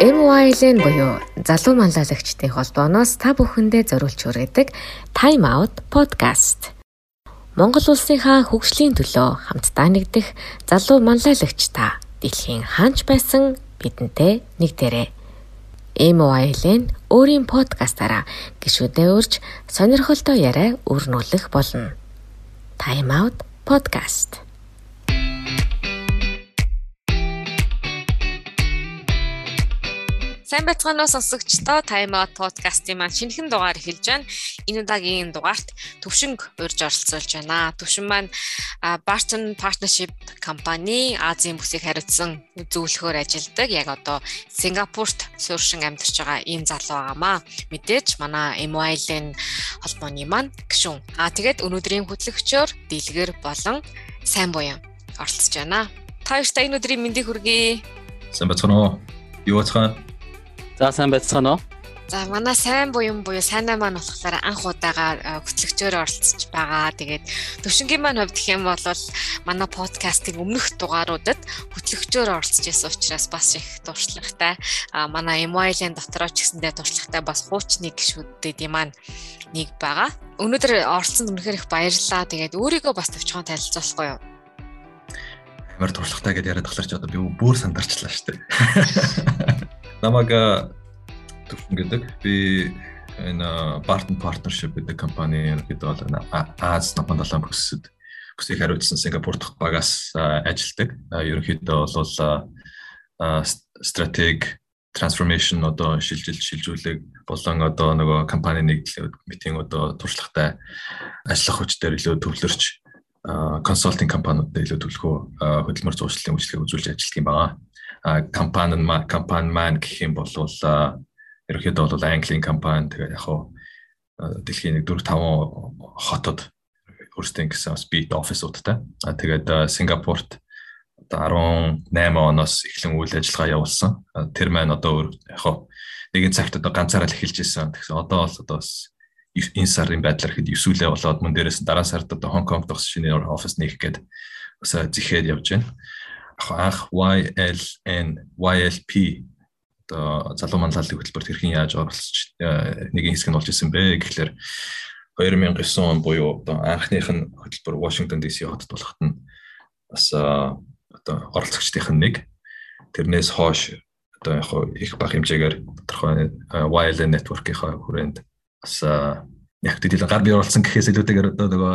MYLN буюу залуу манлайлагчдын холбооноос та бүхэндээ зориулж хүргэдэг Time Out podcast. Монгол улсынхаа хөгжлийн төлөө хамтдаа нэгдэх залуу манлайлагч та дэлхийн хаанч байсан бидэнтэй нэгдэрээ. MYLN өөрийн подкастаараа гişүдээ урьж сонирхолтой яриа өрнүүлэх болно. Time Out podcast Сайн байцгаана уу сонсогчдоо Out podcast-ийн маань шинэхэн дугаар эхэлж байна. Энэ удаагийн дугаарт төвшинг урьж оролцуулж байна. Төвшин маань Barton Partnership компани Азийн бүсийг хариуцсан зөвлөхөөр ажилладаг. Яг одоо Сингапурт сууршин амьдарч байгаа ийм залуу байгаамаа. Мэдээж манай MYL-ийн холбооны маань гişүн. Аа тэгээд өнөөдрийн хөтлөгчөөр Дэлгэр болон Сайн буян оролцож байна. Та хоёртай энэ өдрийн мэндийг хүргэе. Сайн байцгаана уу? Юу бацгаана? За сайн байцгаана уу? За манай сайн буян буюу сайнаа маань болохоор анх удаага хөтлөгчөөр оролцож байгаа. Тэгээд төвшингийн маань хувьд гэх юм бол манай подкастын өмнөх дугааруудад хөтлөгчөөр оролцож байсан учраас бас их туршлагатай. А манай MYL-ийн дотроо ч гэсэндээ туршлагатай бас хуучны гişүүдүүд юм маань нэг байгаа. Өнөөдөр оролцсонд үнэхээр их баярлалаа. Тэгээд өөрийгөө бас төвчхон танилцуулахгүй юу? Амар туршлагатай гэдээ яриад тахлаар ч одоо би бүр сандарчлаа шүү дээ. намайг төвшин гэдэг би энэ Barton Partnership гэдэг компани ерөнхийдөө бол Аз намхан далайн бүсэд бүсийг хариуцсан Сингапур дахь багаас ажилладаг. Ерөнхийдөө бол стратеги трансформашн одоо шилжилт шилжүүлэг болон одоо нөгөө компани нэгдлээ митинг одоо туршлагатай ажиллах хүчээр илүү төвлөрч консалтинг компаниудад илүү төлөхөө хөдөлмөр зуршлын үйлчлэгийг үзүүлж ажилладаг юм байна компани маань компани маань гэх юм бол ерөнхийдөө бол Английн компани тэгээ яг хуу дэлхийн 4 5 хотод өөрсдөө гэсэн speed office-уудтай. А тэгээд Сингапурт одоо 18 оноос эхлэн үйл ажиллагаа явуулсан. Тэр маань одоо яг хуу нэгэн цагт одоо ганцаараа л эхэлж исэн. Тэгсэн одоо бол одоо энэ сарын байдлаар хэд 9 үлээ болоод мөн дээрээс дараа сард одоо Хонконгт бас шинэ офис нээх гээд бас зихэд явж байна анх YLN YLP одоо залуу манлайлалын хөтөлбөрт хэрхэн яаж оролцож э, нэгэн хэсэг нь болж исэн бэ? Гэхлээр 2009 он буюу одоо анхных нь хөтөлбөр Washington DC хотод болоход нь бас одоо оролцогчдын нэг. Тэрнээс хойш одоо яг их бага хэмжээгээр тодорхой YLN network-ийнхаа хүрээнд бас яг тэтэл гар бие оролцсон гэхээс илүүтэйгээр одоо нөгөө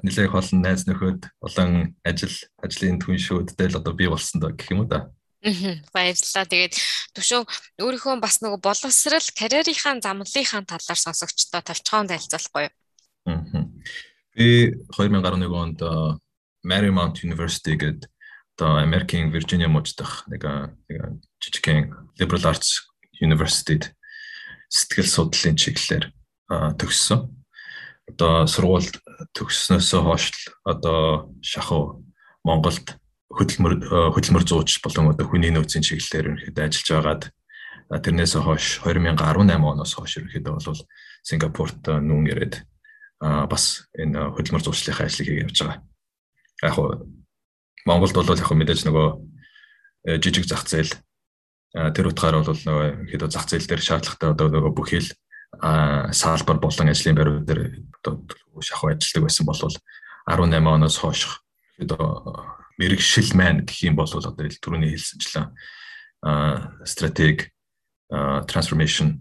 нэлээх олон найз нөхөд болон ажил ажлын түншүүдтэй л одоо бий болсон доо гэх юм уу да. Баярлалаа. Тэгээд төвшөө өөрийнхөө бас нөгөө боловсрал карьерийнхаа замлынхаа талаар сонсогчдоо тавчгаан танилцуулахгүй юу? Би 2011 онд Marymount University гэдэг одоо Америкийн Виржиниа мужидх нэг нэг жижигхэн liberal arts university-д сэтгэл судлалын чиглэлээр төгссөн. Одоо сургуульд төгссөнөөсөө хойш одоо шахуу Монголд хөдөлмөр хөдөлмөр зууч болон одоо хүний нөөцийн чиглэлээр ерөнхийдөө ажиллаж байгаад тэрнээс хойш 2018 оноос хойш ерөнхийдөө бол Сингапурт нүүн ирээд бас энэ хөдөлмөр зуучлалын ажлыг хийж байгаа. Яг хуу Монголд бол яг мэдээж нөгөө э, жижиг зах зээл тэр утгаараа бол нөгөө ихэд зах зээл дээр шаардлагатай одоо нөгөө бүхэл салбар болон ажлын байрууд дээр одоо шахуу ажилладаг байсан бол 18 оноос хойш одоо мэрэгшил маань гэх юм бол одоо түрүүний хэлсэнчлэн стратеги трансформашн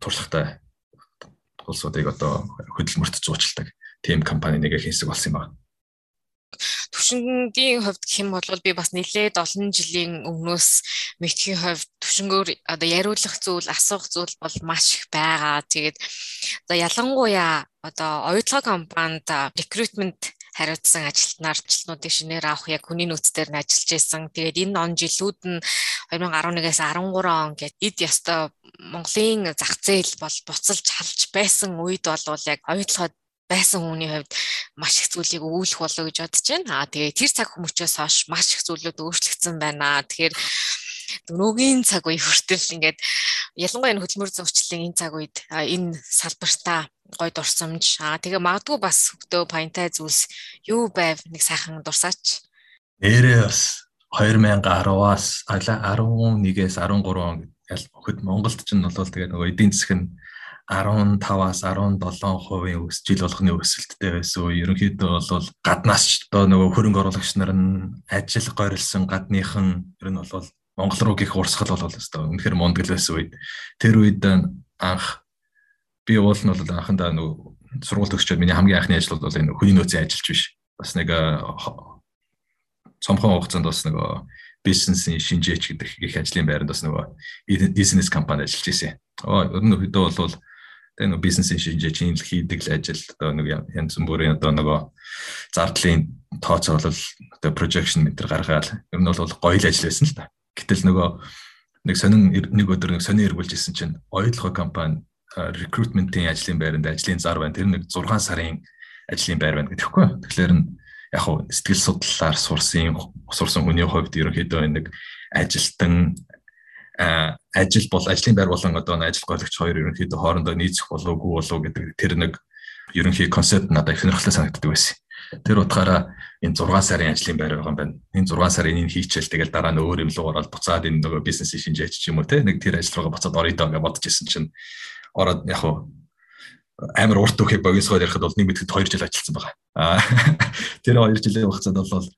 туршлагатай улсуудыг одоо хөдөлмөрт зуучладаг тийм компани нэг хэсэг болсон юм байна төвшингийн хувьд гэх юм бол би бас нэлээд олон жилийн өмнөөс мэдхийн хувьд төвшингөөр одоо яриулах зүйл, асуух зүйл бол маш их байгаа. Тэгээд одоо ялангуяа одоо оюутлага компанид recruitment хариуцсан ажилтнаар ажилтнуудыг шинээр авах яг хүний нөөц дээр нь ажиллаж исэн. Тэгээд энэ он жилүүд нь 2011-ээс 13 он гээд эд ястай Монголын зах зээл бол буцалж халж байсан үед бол яг оюутлогод байсан хүний хувьд маш их зүйлийг өгүүлэх болов гэж бодож байна. Аа тэгээ тэр цаг хүмүүчээс хойш маш их зүйлүүд өөрчлөгдсөн байна. Тэгэхээр дөрөвгийн цаг үе хүртэл ингээд ялангуяа энэ хөдөлмөр зурчлалын энэ цаг үед энэ салбартаа гой дурсамж аа тэгээ магадгүй бас хөдөө паянтай зүйлс юу байв нэг сайхан дурсаач. Нэрээ бас 2010-аас 11-ээс 13 он хэд Монголд ч нь бол тэгээд нөгөө эдийн нь 15-аас 17% жил болгоны өсөлттэй байсан. Ерөнхийдөө бол гаднаас ч одоо нөгөө хөрөнгө оруулагч нар нь ажил горилсон гадныхан ер нь бол Монгол руу гих урсгал бол өстой. Үнэхээр мундаг л байсан үед. Тэр үед анх би уул нь бол анхандаа нөгөө сургууль төгсчөөд миний хамгийн анхны ажил бол энэ хүний нөөцийн ажилч биш. Бас нэг цомхон хугацаанд бас нөгөө бизнесийн шинжээч гэдэг их ажлын байранд бас нөгөө бизнес компани ажиллаж ирсэн. Аа ер нь хөдөө бол тэгээ нөгөө бизнесийн шинжээч хийдэг л ажил одоо нэг янз бүрийн одоо нөгөө зардлын тооцоо бол одоо projection мэтэр гаргаад ер нь бол гоё л ажил байсан л та. Гэтэл нөгөө нэг сонин нэг өдөр нэг сонин эргүүлж исэн чинь ойлгоо компани recruitment-ийн ажлын байранд ажлын зар байна. Тэр нэг 6 сарын ажлын байр байна гэхгүй. Тэгэхээр нь яг хуу сэтгэл судлалаар сурсан сурсан хүний хувьд ерөнхийдөө нэг ажилтан ажил бол ажлын байр болон одоо ажил гойлагч хоёр ерөнхийдөө хоорондоо нийцэх болов уу гэдэг тэр нэг ерөнхий концепт надад их сонирхолтой санагддаг байсан. Тэр утгаараа энэ 6 сарын ажлын байр байгаа юм байна. Энэ 6 сарын энэ хийчихэл тэгэл дараа нь өөр юм руу ороод буцаад энэ нөгөө бизнесийн шинжээч ч юм уу те нэг тэр ажил руугаа буцаад орё доо гэж бодож исэн чинь ороод яг хуу амар урт үхийг богиносгоор ярихад бол нэг мэтгэд 2 жил ажилласан байгаа. Аа тэр 2 жилийн хугацаанд бол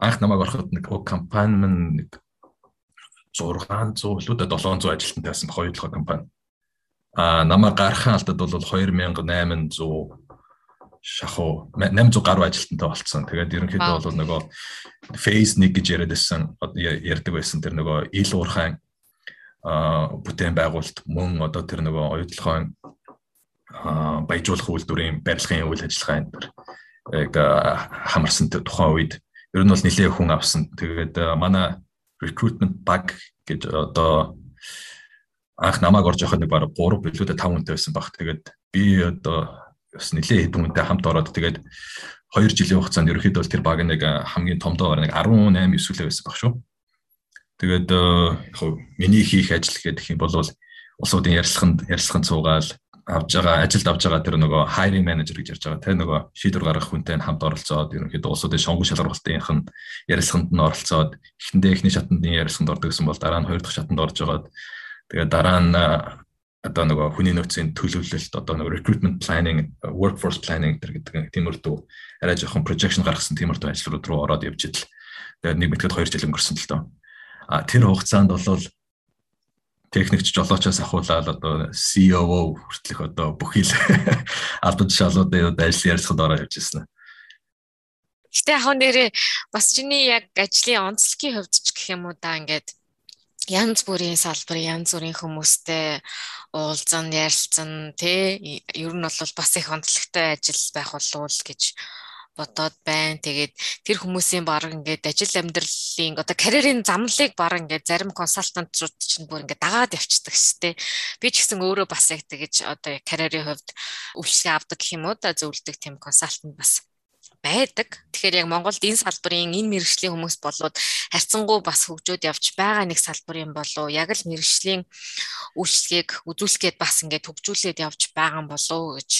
анх намайг ороход нэг компани мань нэг 600 лүү 700 ажилтнтай байсан хоёулаа компани. Аа намайг гарахын алдад бол 2800 шахуу 800 гаруй ажилтнтай болцсон. Тэгээд ерөнхийдөө бол нөгөө phase 1 гэж яриад байсан ярьдаг байсан тэр нөгөө ил уурхайн бүтээн байгуулалт мөн одоо тэр нөгөө оюутлогын баяжуулах үйлдвэрийн барилгын үйл ажиллагаа энэ яг хамарсан тухайн үед ер нь бол нэлээд хүн авсан. Тэгээд манай recruitment bug гэж одоо анх намайг орж явахад нэг баг 3 билүүдэд 5 хүнтэй байсан баг. Тэгээд би одоо бас нэлээд хэдэн хүнтэй хамт ороод тэгээд 2 жилийн хугацаанд ерөөхдөө бол тэр баг нэг хамгийн томдоогоор нэг 18 9 байсан баг шүү. Тэгээд яг миний хийх ажил гэдэг юм бол улсуудын ярилцлаганд ярилцлаганд суугаал авж байгаа ажилд авж байгаа тэр нөгөө hiring manager гэж ярьж байгаа те нөгөө шийдвэр гаргах хүнтэй хамт оролцоод ерөнхийдөө улсуудын шонгон шалгуулалтынх нь ярилцлаганд нь оролцоод эхэндээ эхний шатанд нь ярилцлаганд ордог гэсэн бол дараа нь хоёр дахь шатанд орж байгаа. Тэгээд дараа нь одоо нөгөө хүний нөөцийн төлөвлөлт одоо нөгөө recruitment planning, workforce planning гэдэг тиймэрдүү арай жоохон projection гаргасан тиймэрдүү ажлууд руу ороод явж идэл. Тэгээд нэг мэтгэд 2 жил өнгөрсөн л доо. А тэр хугацаанд бол техникч жолоочоос ахуулаад одоо COO хүртэлх одоо бүхий л албан тушаалуудын ажил ярилцахад ороо явж ирсэн. Гэтэ яг нэрээ бас чиний яг ажлын онцлогийн хувьд ч гэх юм уу да ингээд янз бүрийн салбар янз бүрийн хүмүүстэй уулзан ярилцсан тий ер нь бол бас их онцлогтой ажил байх болов уу гэж бодоод байна. Тэгээд тэр хүмүүсийн баг ингээд ажил амьдралын одоо карьерийн замналыг баг ингээд зарим консалтантууд чинь бүр ингээд дагаад явцдаг шүү дээ. Би ч гэсэн өөрөө бас яг тэгэж одоо карьерийн хувьд өвчлөг авдаг гэх юм уу да зөвлөдөг тийм консалтант бас байдаг. Тэгэхээр яг Монголд энэ салбарын энэ мэрэгжлийн хүмүүс болоод харьцангуй бас хөгжөөд явж байгаа нэг салбар юм болов яг л мэрэгжлийн үйлчлэгийг үзүүлэхэд бас ингээд хөгжүүлээд явж байгаа юм болов гэж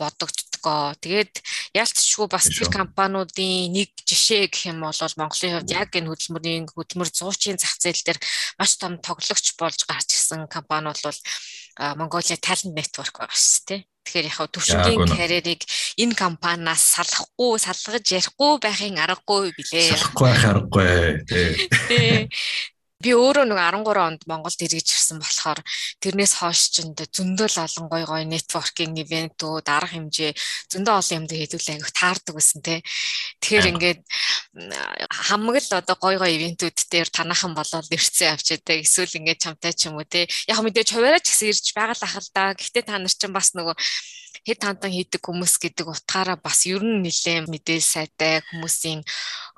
бодогддгоо. Тэгээд ялцчгүй бас тэр компаниудын нэг жишээ гэх юм бол Монголын хувьд яг энэ хөдөлмөрийн хөдөлмөр 100-ийн зах зээл дээр маш том тоглогч болж гарч ирсэн компани бол Mongolia Talent Network байгаа шүү дээ. Тэгэхээр яг төвшингийн карьерийг энэ компаниас салахгүй, салгаж ярихгүй байхын аргагүй билээ. Салахгүй байх аргагүй тий. Би өөрөө нэг 13 онд Монголд эргэж ирсэн болохоор тэрнээс хойш ч зөндөл олон гой гой нэтворкинг ивентүүд, арга хэмжээ зөндөө олон юмд хийдүүл аяг таардаг байсан те. Тэгэхээр ингээд хамаг л одоо гой гой ивентүүд дээр танахан болоод ирсэн авчиадаг. Эсвэл ингээд чамтай ч юм уу те. Яг мэдээж хуваараа ч гэсэн ирж байгаа л ах л да. Гэхдээ та нар чинь бас нөгөө хэд хантан хийдэг хүмүүс гэдэг утгаараа бас ер нь нэлээ мэдээлэл сайтай хүмүүсийн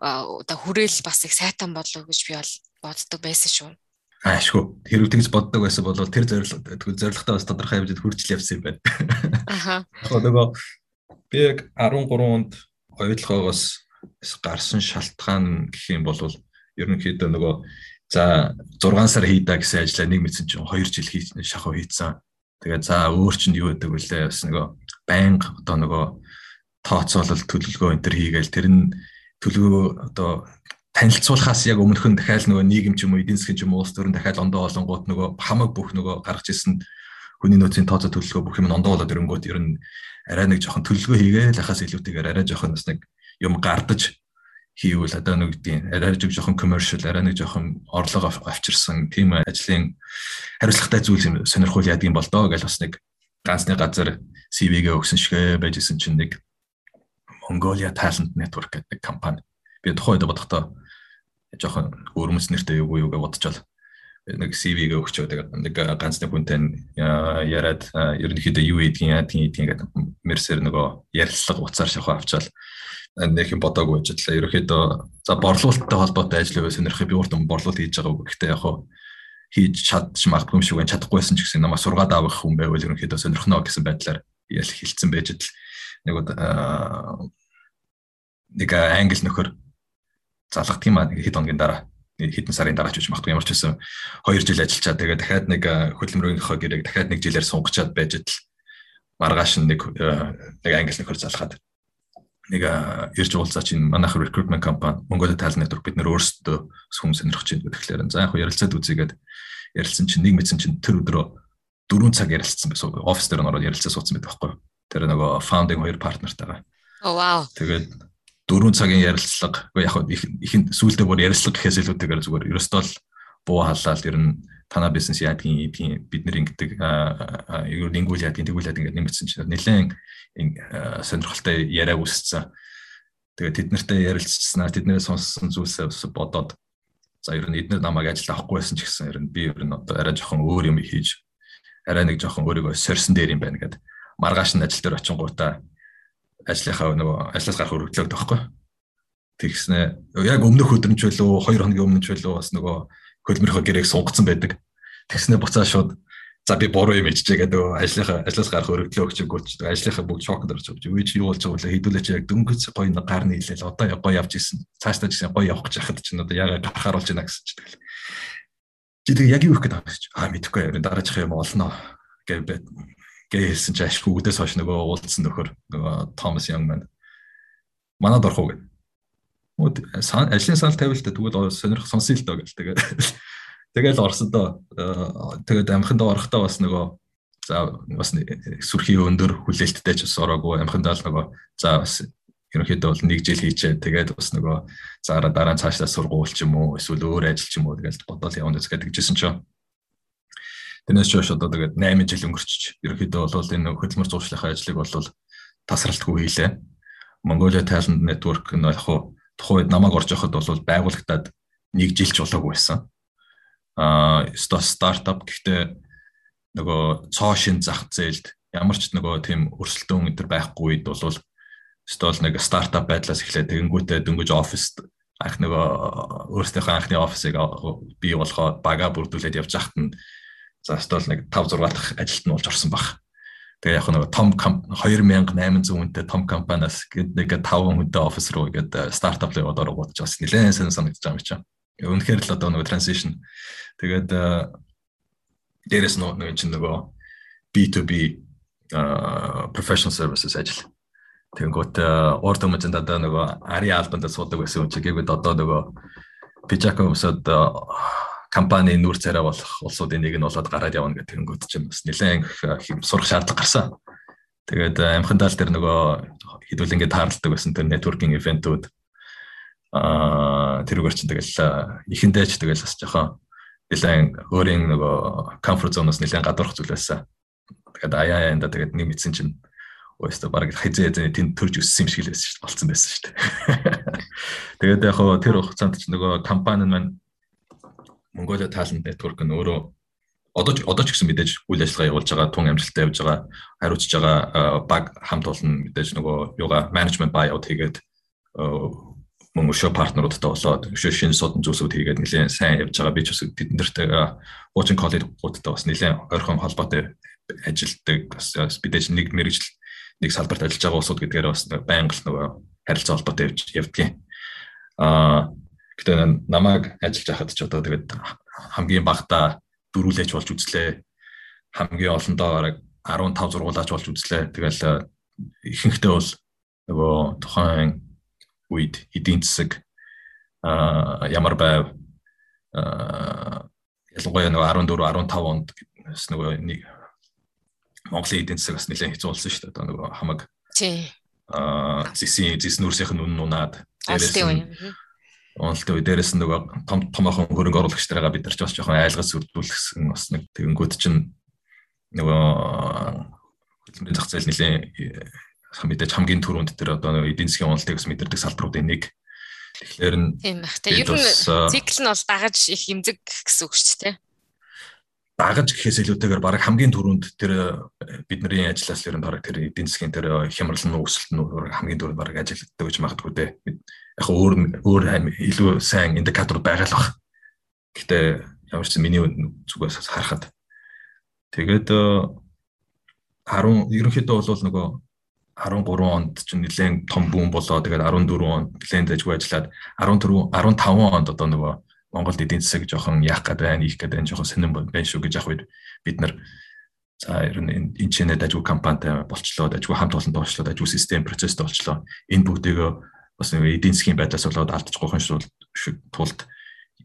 одоо хүрээл бас их сайтан болов гэж би бол боддог байсан шүү. Аашгүй. Хэрвээ тэгж боддог байсан бол тэр зорилго зорилготой бас тодорхой хэмжээнд хүрч явсан юм байна. Аха. Яг нөгөө би яг 13 онд оюутлогоос гарсан шалтгаан гэх юм бол ерөнхийдөө нөгөө за 6 сар хийдаа гэсэн ажлаа нэг мэдсэн чинь 2 жил хийсэн шахуу хийцэн. Тэгээ за өөр чинь юу гэдэг вүлээ бас нөгөө байнга одоо нөгөө тооцоолол төлөвлөгөө энэ төр хийгээл тэр нь төлөвлөгөө одоо танилцуулахаас яг өмнөх нь дахиад нөгөө нийгэм ч юм уу эдийн засгийн ч юм уу улс төрийн дахиад ондоо олонгууд нөгөө хамаг бүх нөгөө гаргаж ирсэн хүний нөөцийн тооцоо төлөвлөгөө бүх юм ондоо болоод ирэнгүүт ер нь арай нэг жоохон төлөвлөгөө хийгээл ахаас илүүтэйгээр арай жоохон бас нэг юм гардаж хийвэл одоо нэг гэдэг арай нэг жоохон commercial арай нэг жоохон орлого авчирсан тийм ажлын хариуцлагатай зүйл юм сонирхол яадаг юм бол доо гэж бас нэг ганцны газар CV-гээ өгсөн шигэ байжсэн чинь нэг Mongolia Talent Network гэдэг компани. Би тухайд бодохдоо жоохон өрмөс нэртэй юу юу гэж бодчихвол нэг CV-гээ өгчөө тэгээд нэг ганцны хүнтэй яриад ерөнхийдөө юу ийдгийн яадгийн ийдгийн гэдэг мерсер нөгөө ярилцлага уцаар шахаа авчаал нэг юм бодоагүй байж тлаа. Ерөнхийдөө за борлуулалттай холбоотой ажил байвал сонирхох би урд нь борлуулалт хийж байгаа үг. Гэхдээ яг хуу хийж чадчих магадгүй юм шиг байна. Чадахгүйсэн ч гэсэн намайг сургаад авах хүн байвал ерөнхийдөө сонирхно гэсэн байдлаар ял хилцэн байж тл нэг нэг англи нөхөр залгах тийм аа хэд хоногийн дараа хэдэн сарын дараа ч гэж магадгүй ямар ч байсан 2 жил ажиллачаа тэгээ дахиад нэг хөдөлмөрийнхөө гэрээг дахиад нэг жилээр сунгачаад байж тл маргааш нэг нэг англи нөхөр залхаад нэг ирж уулзаа чинь манайх recruitment компани Mongolia Talent Network бид нэр өөрсдөө хүн сонирхож байна гэхлээр за яг ярилцаад үзьгээд ярилцсан чинь нэг мэдсэн чинь тэр өдрөө 4 цаг ярилцсан байсан. Офис дээр ороод ярилцаа суудсан байдаг байхгүй юу? Тэр нөгөө founding хоёр партнертайгаа. Оо вау. Тэгээд дөрвөн цагийн ярилцлага яг ихэнд сүүлдээ бүр ярилцлага гэхээс илүүтэйгээр зүгээр ерөөсөө л буу халаал ер нь танаа бизнес яадгийн эдгийн бид нэр ингэдэг юу нингүүл яадгийн тэгүүл яадгийн гэдэг нэмэгдсэн чинь нэлээд сонирхолтой яриаг үсцсэн. Тэгээд тэд нартай ярилцчихснаа тэднээс сонссон зүйлсээ бодоод за ер нь эдгээр намайг ажил авахгүй байсан ч гэсэн ер нь би ер нь одоо арай жоохон өөр юм хийж арай нэг жоохон өөрийгөө сорьсон дээр юм байна гэд. Маргааш нь ажил дээр очингуудаа ажлынхаа нөгөө ажлаас гарах өргөдлөөд байхгүй. Тэгснэ яг өмнөх өдөр нь ч байлуу 2 хоногийн өмнө ч байлуу бас нөгөө хөлмөрийнхөө гэрээг сунгацсан байдаг. Тэгснэ буцаа шууд за би буруу юм ичжээ гэдэг ажлынхаа ажлаас гарах өргөдлөө өгч өгөөч. Ажлынхаа бүгд шокнд орж өгч. Үгүй чи юу болж байгаа вэ? Хэдүүлээч яг дөнгөж гоё нэг гарны хилээл одоо яг гоё явж исэн. Цаашдаа гэсэн гоё явах гэж хахад чинь одоо яагаад гарахаар болж байна гэсэн чинь тэгэл. Чи тэг яг юу их гэдэг? Аа мэдэхгүй ярин дараачих юм олноо гэв гээсэн чи ашиг үгдээс хойш нөгөө уулзсан нөхөр нөгөө Томас Янг маань. Манад орох уу гэв. Ажлын сал тавилтаа тэгвэл сонирх сонсъё л доо гэл. Тэгээд тэгэл орсон доо. Тэгээд амхандаа орохдоо бас нөгөө за бас сүрхийн өндөр хүлээлттэй ч бас ороогүй амхандаа л нөгөө за бас ерөнхийдөө бол нэг жил хийчээ тэгээд бас нөгөө заараа дараа нь цаашдаа сургууль ч юм уу эсвэл өөр ажил ч юм уу тэгэл бодоол явна гэдэг гэжсэн чинь Тэрнээс ч одоо тэгээд 8 жил өнгөрчиж ерөнхийдөө бол энэ хөдөлмөр зуршлахын ажлыг бол тасралтгүй хийлээ. Mongolia Talent Network нь яг хуу тухайд намайг орж явахад бол байгуулагдаад нэг жил ч болоогүй байсан. Аа стартап гэхдээ нөгөө цоо шин зах зээлд ямар ч нөгөө тийм өрсөлдөөн энэ байхгүй үед бол стол нэг стартап байдлаас эхлээд тэгэнгүүтээ дөнгөж оффист анх нөгөө өөрсдийнхөө анхны офисыг бий болохоо бага бүрдүүлээд явж хахад нь За стол нэг 5 6 дахь ажилт нь болж орсон баг. Тэгээ яг нэг том 2800 хүнтэй том компаниас нэг 5 хүнтэй офис руу ингээд стартап л яваад ороод бас нэлээд сайн санагдаж байгаа юм чинь. Үнэхээр л одоо нэг transition. Тэгээд дээрэс нь нэг чинь нөгөө B2B professional services ажил. Тэнгүүт урд өмнө одоо нөгөө ари албанд суудаг байсан юм чи гэвэл одоо нөгөө Пижако өмсөд компани нүүр царай болох улсуудын нэг нь болоод гараад явна гэх тэгэнгүүт чинь бас нэлээд сурах шаардлага гарсан. Тэгээд э, амхандаал дээр нөгөө хэдүүл ингээд таарладаг байсан тэр networking ивентүүд аа тэрүүгээр чинь тэгэл э, ихэндээ ч тэгэл бас жоохон нэлээд өөрийн нөгөө comfort zone-оос нэлээд гадуурх зүйл байсан. Тэгээд аяа янда тэгээд нэг мэдсэн чинь өөстө баг хизээ тэнд төрж өссөн юм шиг л байсан шүү дээ. Болцсон байсан шүү дээ. Тэгээд яг хоо тэр хугацаанд ч нөгөө компани маань Mongolia Talent Network нь өөрөө одоо ч одоо ч гэсэн мэдээж үйл ажиллагаа явуулж байгаа, тун амжилттай явж байгаа, хариуцж байгаа баг хамт олон мэдээж нөгөө юугаа management buyout хийгээд мөн өшөө партнеруудтай болоод өшөө шинэ судан зүйлсүүд хийгээд нэлээд сайн явж байгаа. Би ч бас тэднэртэй coaching college-уудтай бас нэлээд ойрхон холбоотой ажилтдаг. Бас бидээж нэг мэрэгжил нэг салбарт ажиллаж байгаа улсууд гэдгээр бас байнга л нөгөө харилцаа холбоотой явж явдгийн. Аа Гэтэ намайг ажиллаж байхад ч одоо тэгээд хамгийн багтаа дөрүүлээч болж үзлээ. Хамгийн олондоо бараг 15 зургуулаач болж үзлээ. Тэгэл э, ихэнхдээ бол нөгөө тухайн үед эдийн засаг а ямар байв а ялангуяа нөгөө 14 15 онд нөгөө нэг Монголын эдийн засаг бас нэлээд хэцүү болсон шүү дээ. Одоо нөгөө хамаг тий а зисэн зисэн үрсийнх нь үнэн унаад дээрээс Онолтой үе дээрээс нөгөө том томоохон хөрөнгө оруулагч нараа бид нар ч бас жоохон айлгаж сүрдүүлсэн бас нэг тэгэнгүүт чинь нөгөө хөдөлмөрийн зах зээл нэлээд мэдээж хамгийн түрүүнд тэр одоо эдийн засгийн уналтыг бас мэдэрдэг салбаруудын нэг. Тэгэхээр нь тийм байх. Тэгээ ер нь цикл нь бол дагаж их эмзэг гэсэн үг шүү дээ. Дагаж гэхээс илүүтэйгээр баг хамгийн түрүүнд тэр бидний ажлаас ер нь баг тэр эдийн засгийн тэр хямрал нь өсөлт нь хамгийн түрүүнд баг ажилладаг гэж магадгүй дээ. Яг өөр өөр илүү сайн индикатор байгаа л баг. Гэтэ ямар ч миний зүгээс харахад тэгээд 10 ерөнхийдөө бол нөгөө 13 онд чинь нэлээд том бүүн болоо тэгээд 14 онд нэлээд ажгүй ажиллаад 14 15 онд одоо нөгөө Монголд эдийн засаг жоохон яах гээд байна, ийх гээд байна, жоохон сонирн байна шүү гэж яг бид нар за ер нь энэ чинээд ажгүй компанитай болчлоо, ажгүй хамт олонтой болчлоо, ажгүй систем процесстэй болчлоо. Энэ бүгдийг бас эдийн засгийн байдлаас болоод алдчихгүйхэн тулд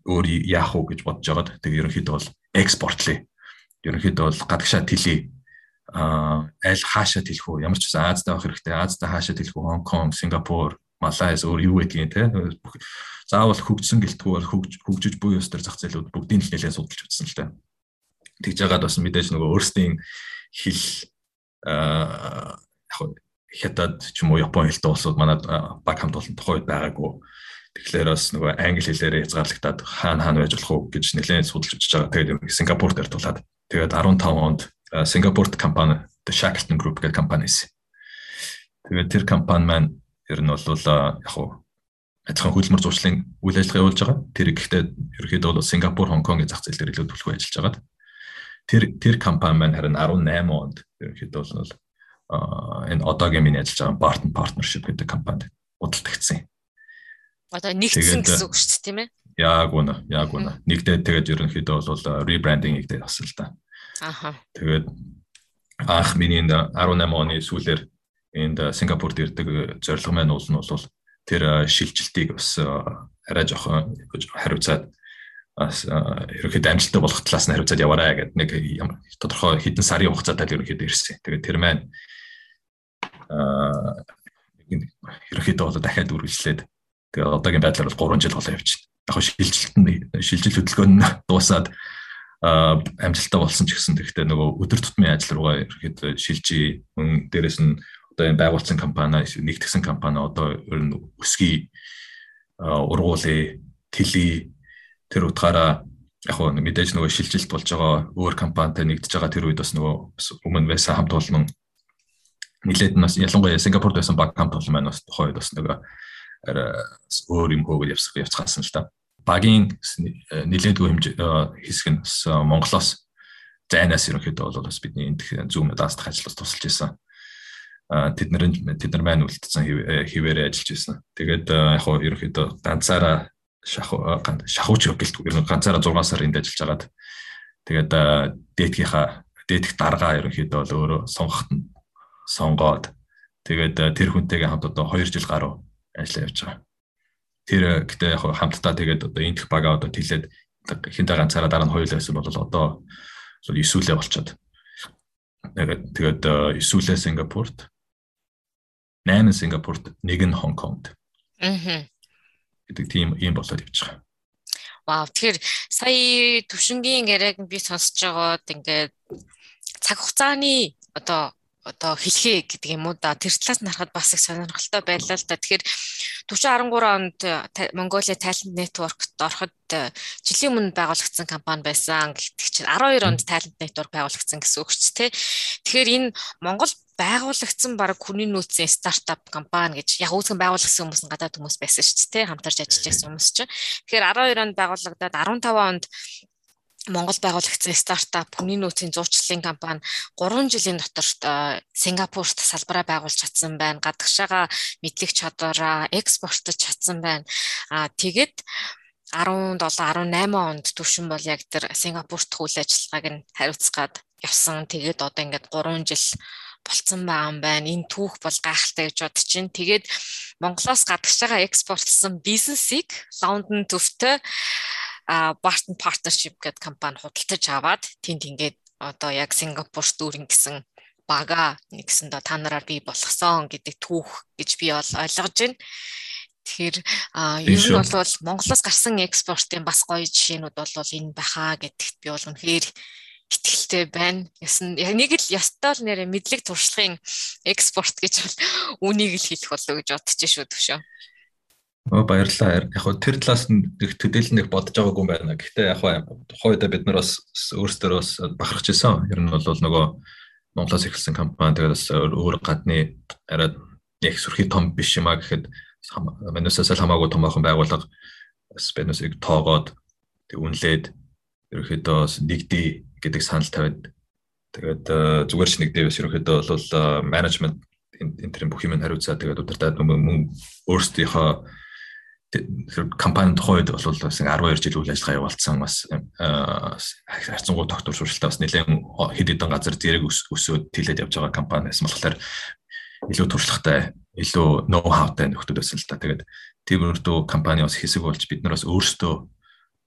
өөр яах уу гэж бодож байгаад тэгээд ерөнхийдөө бол экспортлээ. Ерөнхийдөө бол гадагшаа тэлээ а аль хаашаа хэлэх үү ямар ч байсан Азтай авах хэрэгтэй. Азтай хаашаа хэлэх үү Хонконг Сингапур Малайз өөр юу гэдгийг те? Заавал хөгжсөн гэлтгүй бол хөгжиж буй ёс төр зах зээлүүд бүгдийг л нэлээд судалж үзсэн л та тэгж яагаад бас мэдээж нөгөө өөрсдийн хэл яг хятад ч юм уу Япон хэлтэй улсууд манад баг хамт олон тухайд байгаагүй Тэгэхээр бас нөгөө англи хэлээр хязгаарлагдаад хаана хаана байж болох уу гэж нэлээд судалж үзэж байгаа. Тэгээд Сингапурт дартуулаад тэгээд 15 онд Сингапурт компани The Shackleton Group гэх компани байсан. Тэгээд тэр компани маань ер нь бол яг уу адилхан хөдөлмөр зуршлын үйл ажиллагаа явуулж байгаа. Тэр гэхдээ ерөөхдөө бол Сингапур, Хонконгийн зах зээл дээр илүү төлөвлөгөө ажиллаж байгаа. Тэр тэр компани маань харин 18 онд ерөөхдөө бол энэ одоогийн миний ажиллаж байгаа Barton Partnership гэдэг компанид худалдагдсан юм. Одоо нэгдсэн гэсэн үг шүү дээ, тийм ээ? Яг үнэ, яг үнэ. Нэгдээд тэгээд ерөнхийдөө бол rebranding хийгдээ бас л да. Аха. Тэгээд анх миний 18 оны сүүлээр энд Сингапурт ирдэг зорилго маань уул нь бол тэр шилжилтийг бас арай жоохон хариуцаад ерөөхдөө амжилттай болох талаас нь хариуцаад яваарай гэдэг нэг тодорхой хэдэн сарын хугацаатай л ерөөхдөө ирсэн. Тэгээд тэр маань аа ерөөхдөө бол дахиад үргэлжлээд тэгээд одоогийн байдлаар бол 3 жил болоо явчихна. Яг шилжилт нь шилжилт хөдөлгөөн нь дуусаад амжилттай болсон ч гэсэн тэгтээ нөгөө өдөр тутмын ажил руугаа ихэд шилжиж мөн дээрэс нь одоо энэ байгуулсан компани нэгтгэсэн компани одоо ер нь өсгий ургуулээ тэлий тэр утгаараа яг хөө мэдээж нөгөө шилжилт болж байгаа өөр компанитай нэгдэж байгаа тэр үед бас нөгөө өмнө байсан хамт олон нилээд нь бас ялангуяа Сингапурд байсан баг хамт олон маань бас тухайд бас нөгөө өөр юм хөөгөл явсах явцгаасан л та багийн нэлээдгүй хэмжээ хэсэг нь Монголоос зайнаас ерөнхийдөө бол бас бидний энэ зүүн даастах ажлаас тусалж исэн. Тэд нар тэд нар маань үлдсэн хിവэрэ ажиллаж исэн. Тэгээд яг хоо ерөнхийдөө ганцаараа шахууч гэлтгүй ер нь ганцаараа 6 сар энд ажиллаж агаад. Тэгээд дээдгийнхаа дээдх даргаа ерөнхийдөө бол өөрөө сонгохт нь сонгоод тэгээд тэр хүнтэйгээ хамт одоо 2 жил гаруй ажиллаж явж байгаа. Тэр гэтээ яг хамтдаа тэгээд одоо энтх бага одоо тэлээд хинтэ ганцаараа дараа нь хоёулаа байсан бол одоо эсүүлээ болчиход тэгээд эсүүлээ Сингапурт 8 Сингапурт нэг нь Хонконгт аа гэдэг тийм юм болоод явж байгаа. Вау тэгэхээр сая төвшингийн яриаг би сонсож байгаад ингээд цаг хугацааны одоо одоо хэлхээ гэдэг юм уу да тэр талаас нь харахад бас их сонирхолтой байлаа л да. Тэгэхээр 4013 онд Mongolia Talent Network-т ороход э, жилийн өмнө байгуулагдсан компани байсан. Гэхдээ чинь 12 онд Talent Network байгуулагдсан гэсэн үг ч тий. Тэгэхээр энэ Монгол байгуулагдсан баг хүний нөөцийн стартап компани гэж яг үүсгэн байгуулагдсан хүмүүс нь гадаад хүмүүс байсан шүү дээ хамтарч ажиллаж байсан хүмүүс чинь. Тэгэхээр 12 онд байгуулагдаад 15 онд Монгол байгуулагдсан стартап хүний нөөцийн зуучлалын компани 3 жилийн доторт Сингапурт салбараа байгуулж чадсан байна. Гадагшаага мэдлэг чадвараа экспортлож чадсан байна. Аа тэгэд 17 18 онд төвшин бол яг тэр Сингапурт үйл ажиллагааг нь хариуцгаад явсан. Тэгээд одоо ингээд 3 жил болцсон байгаа юм байна. Энэ түүх бол гайхалтай гэж бодож чинь. Тэгээд Монголоос гадагш байгаа экспортлсон бизнесийг Лондон төвтэй а Barton Partnership гэдэг компани худалдаж аваад тэнд ингээд одоо яг Сингапур дүүрэн гэсэн бага нэгсэндээ та нараар бий болгосон гэдэг түүх гэж би бол ойлгож байна. Тэгэхээр ер нь бол Монголоос гарсан экспортын бас гоё жишээнүүд бол энэ баха гэдэгт би бол үнэхээр итгэлтэй байна. Ясан яг нэг л ястаа л нэрэ мэдлэг туршлагын экспорт гэж бол үнийг л хэлэх болов гэж бодож шүү төвшөө. Оо баярлалаа. Яг хөө тэр талаас нь их төдийлөн их бодож байгаагүй юм байна. Гэхдээ яг хойдоо бид нар бас өөрсдөө бас бахархаж исэн. Ер нь бол нөгөө Монголоос эхэлсэн компани тэгээд бас өөр гадны арай яг сүрхий том биш юм а гэхэд манусаас л хамаагүй том ахын байгууллага бас бэнусыг тоогоод тэг үнлээд ерөөхдөө бас нэгдий гэдэг санал тавиад тэгээд зүгээр ч нэгдээ бас ерөөхдөө бол менежмент энэ төрлийн бүх юм хариуцаа тэгээд удирдаад мөн өөрсдийнхөө компани тухайд бол бас 12 жил үйл ажиллагаа явуулсан бас харьцангуй тогтвор шууршилтаа бас нэлээд хэд хэдэн газар зэрэг өсөөд тэлээд явж байгаа компани байсан болохоор илүү туршлагатай илүү ноу хаутай нөхдөд байсан л та. Тэгээд тийм өртөө компани бас хэсэг болж бид нар бас өөрсдөө